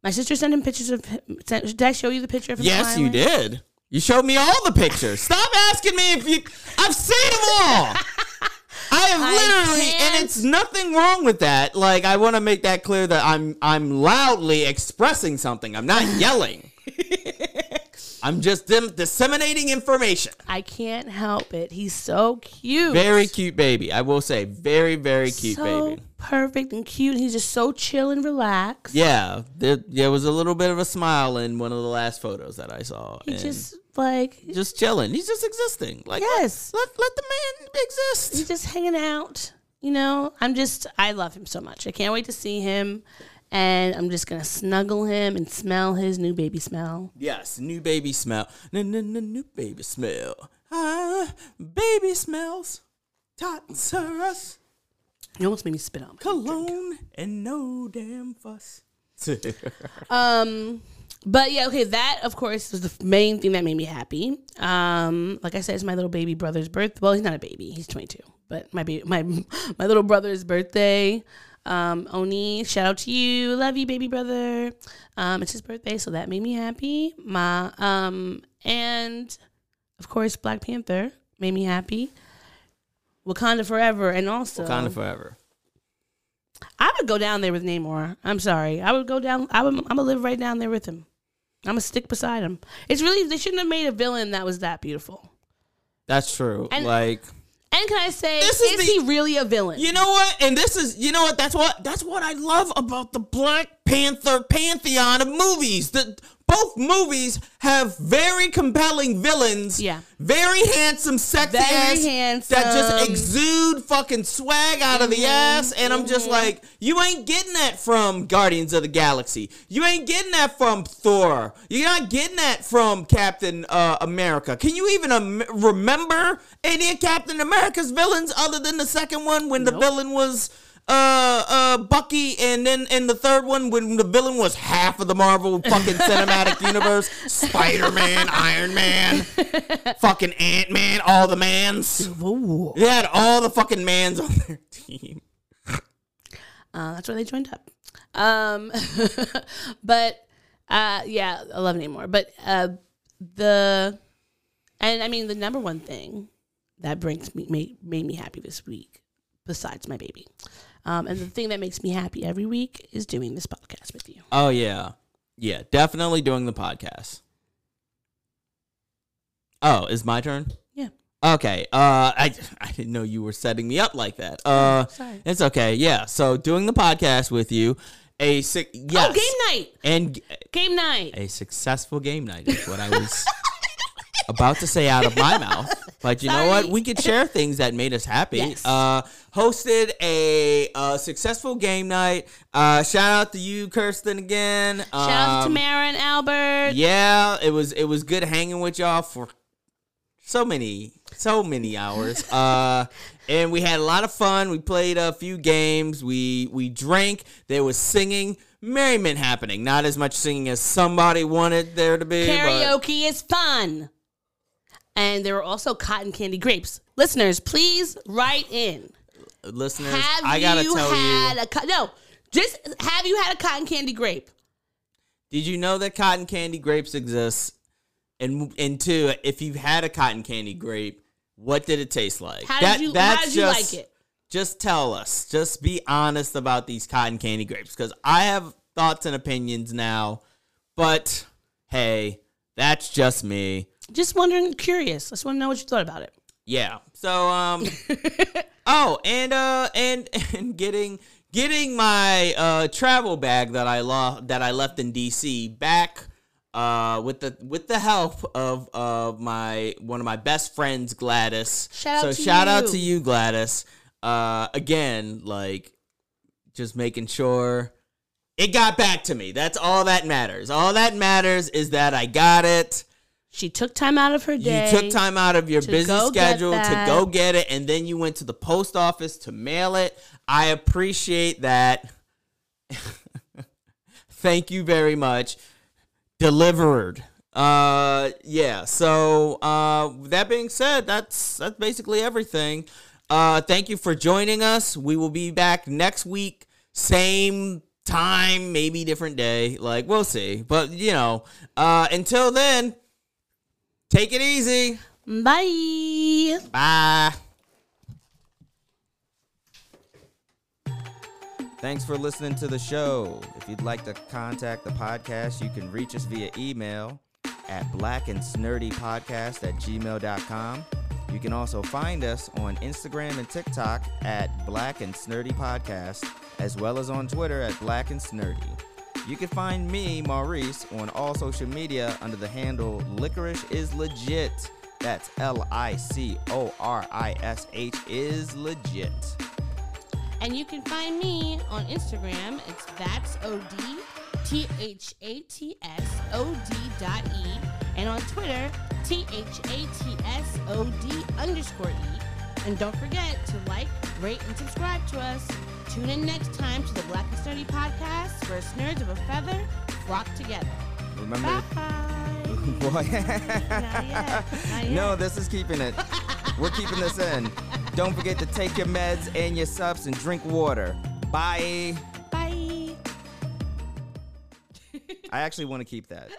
My sister sent him pictures of him. Sent, did I show you the picture of him? Yes, you did. You showed me all the pictures. Stop asking me if you. I've seen them all. I have literally, can't- and it's nothing wrong with that. Like, I want to make that clear that I'm I'm loudly expressing something. I'm not yelling. I'm just dim- disseminating information. I can't help it. He's so cute. Very cute baby. I will say, very very cute so baby. perfect and cute. He's just so chill and relaxed. Yeah, there, there was a little bit of a smile in one of the last photos that I saw. He and just like just chilling. He's just existing. Like Yes. let, let, let the man exist. he's just hanging out. You know, I'm just I love him so much. I can't wait to see him, and I'm just gonna snuggle him and smell his new baby smell. Yes, new baby smell. New baby smell. Ah, baby smells. Tots are us. He almost made me spit on. my- Cologne and no damn fuss. Um, but yeah, okay. That of course was the main thing that made me happy. Um, like I said, it's my little baby brother's birth. Well, he's not a baby; he's 22. but my ba- my my little brother's birthday. Um, Oni, shout out to you. Love you, baby brother. Um, it's his birthday, so that made me happy. My um, and of course, Black Panther made me happy. Wakanda forever, and also Wakanda forever. I would go down there with Namor. I'm sorry. I would go down. I would. I'm gonna live right down there with him. I'm gonna stick beside him. It's really they shouldn't have made a villain that was that beautiful. That's true. And- like And can I say, This is, is the- he really a villain? You know what? And this is you know what? That's what that's what I love about the Black Panther pantheon of movies. That both movies have very compelling villains. Yeah. Very handsome, sexy Very ass handsome. that just exude fucking swag out of the Mhm, ass. And I'm just mhm. like, you ain't getting that from Guardians of the Galaxy. You ain't getting that from Thor. You're not getting that from Captain uh, America. Can you even um, remember any of Captain America's villains other than the second one when the villain was uh uh Bucky and then in the third one when the villain was half of the Marvel fucking cinematic universe Spider-Man Iron Man fucking Ant-Man all the mans Ooh. they had all the fucking mans on their team Uh, that's why they joined up. Um, but uh, yeah, I love Namor. But uh, the and I mean the number one thing that brings me made, made me happy this week, besides my baby, um, and the thing that makes me happy every week is doing this podcast with you. Oh yeah, yeah, definitely doing the podcast. Oh, is my turn? Yeah. Okay. Uh, I I didn't know you were setting me up like that. Uh, Sorry. it's okay. Yeah. So doing the podcast with you, a sick yes, Oh, game night! and Game night. a successful game night is what I was about to say out of my mouth. But you know what? We could share things that made us happy. Yes. Uh, hosted a uh, successful game night. Uh, shout out to you, Kirsten, again. Shout out to Um, Tamara and Albert. Yeah, it was it was good hanging with y'all for so many so many hours. Uh, and we had a lot of fun. We played a few games. We we drank. There was singing. Merriment happening. Not as much singing as somebody wanted there to be. Karaoke is fun. And there were also cotton candy grapes. Listeners, please write in. listeners, Have I gotta you tell had you. a co- no? Just have you had a cotton candy grape? Did you know that cotton candy grapes exist? And and two, if you've had a cotton candy grape, what did it taste like? How That- did you? How that's did you just- like it? Just tell us. Just be honest about these cotton candy grapes, because I have thoughts and opinions now. But hey, that's just me. Just wondering, curious. I just want to know what you thought about it. Yeah. So um Oh, and uh and and getting getting my uh travel bag that I lost that I left in DC back uh with the with the help of of my one of my best friends Gladys. Shout so out to shout out to you Gladys. Uh again, like just making sure it got back to me. That's all that matters. All that matters is that I got it. She took time out of her day. You took time out of your busy schedule to go get it, and then you went to the post office to mail it. I appreciate that. Thank you very much. Delivered. Uh yeah, so uh that being said, that's that's basically everything. Uh thank you for joining us. We will be back next week, same time, maybe different day. Like we'll see. But you know, uh until then, Take it easy. Bye. Bye. Thanks for listening to the show. If you'd like to contact the podcast, you can reach us via email at blackandsnerdypodcast at gmail.com. You can also find us on Instagram and TikTok at Black and Snurdy Podcast, as well as on Twitter at Black and Snurdy. You can find me, Maurice, on all social media under the handle Licorish is Legit. That's L I C O R I S H is legit. And you can find me on Instagram. It's that's od t h a t s o d dot e, and on Twitter t h a t s o d underscore e. And don't forget to like, rate, and subscribe to us. Tune in next time to the Black and Snurdy podcast, where nerds of a feather flock together. Remember? Bye. Boy. Not yet. Not no, this is keeping it. We're keeping this in. Don't forget to take your meds and your subs and drink water. Bye. Bye. I actually want to keep that.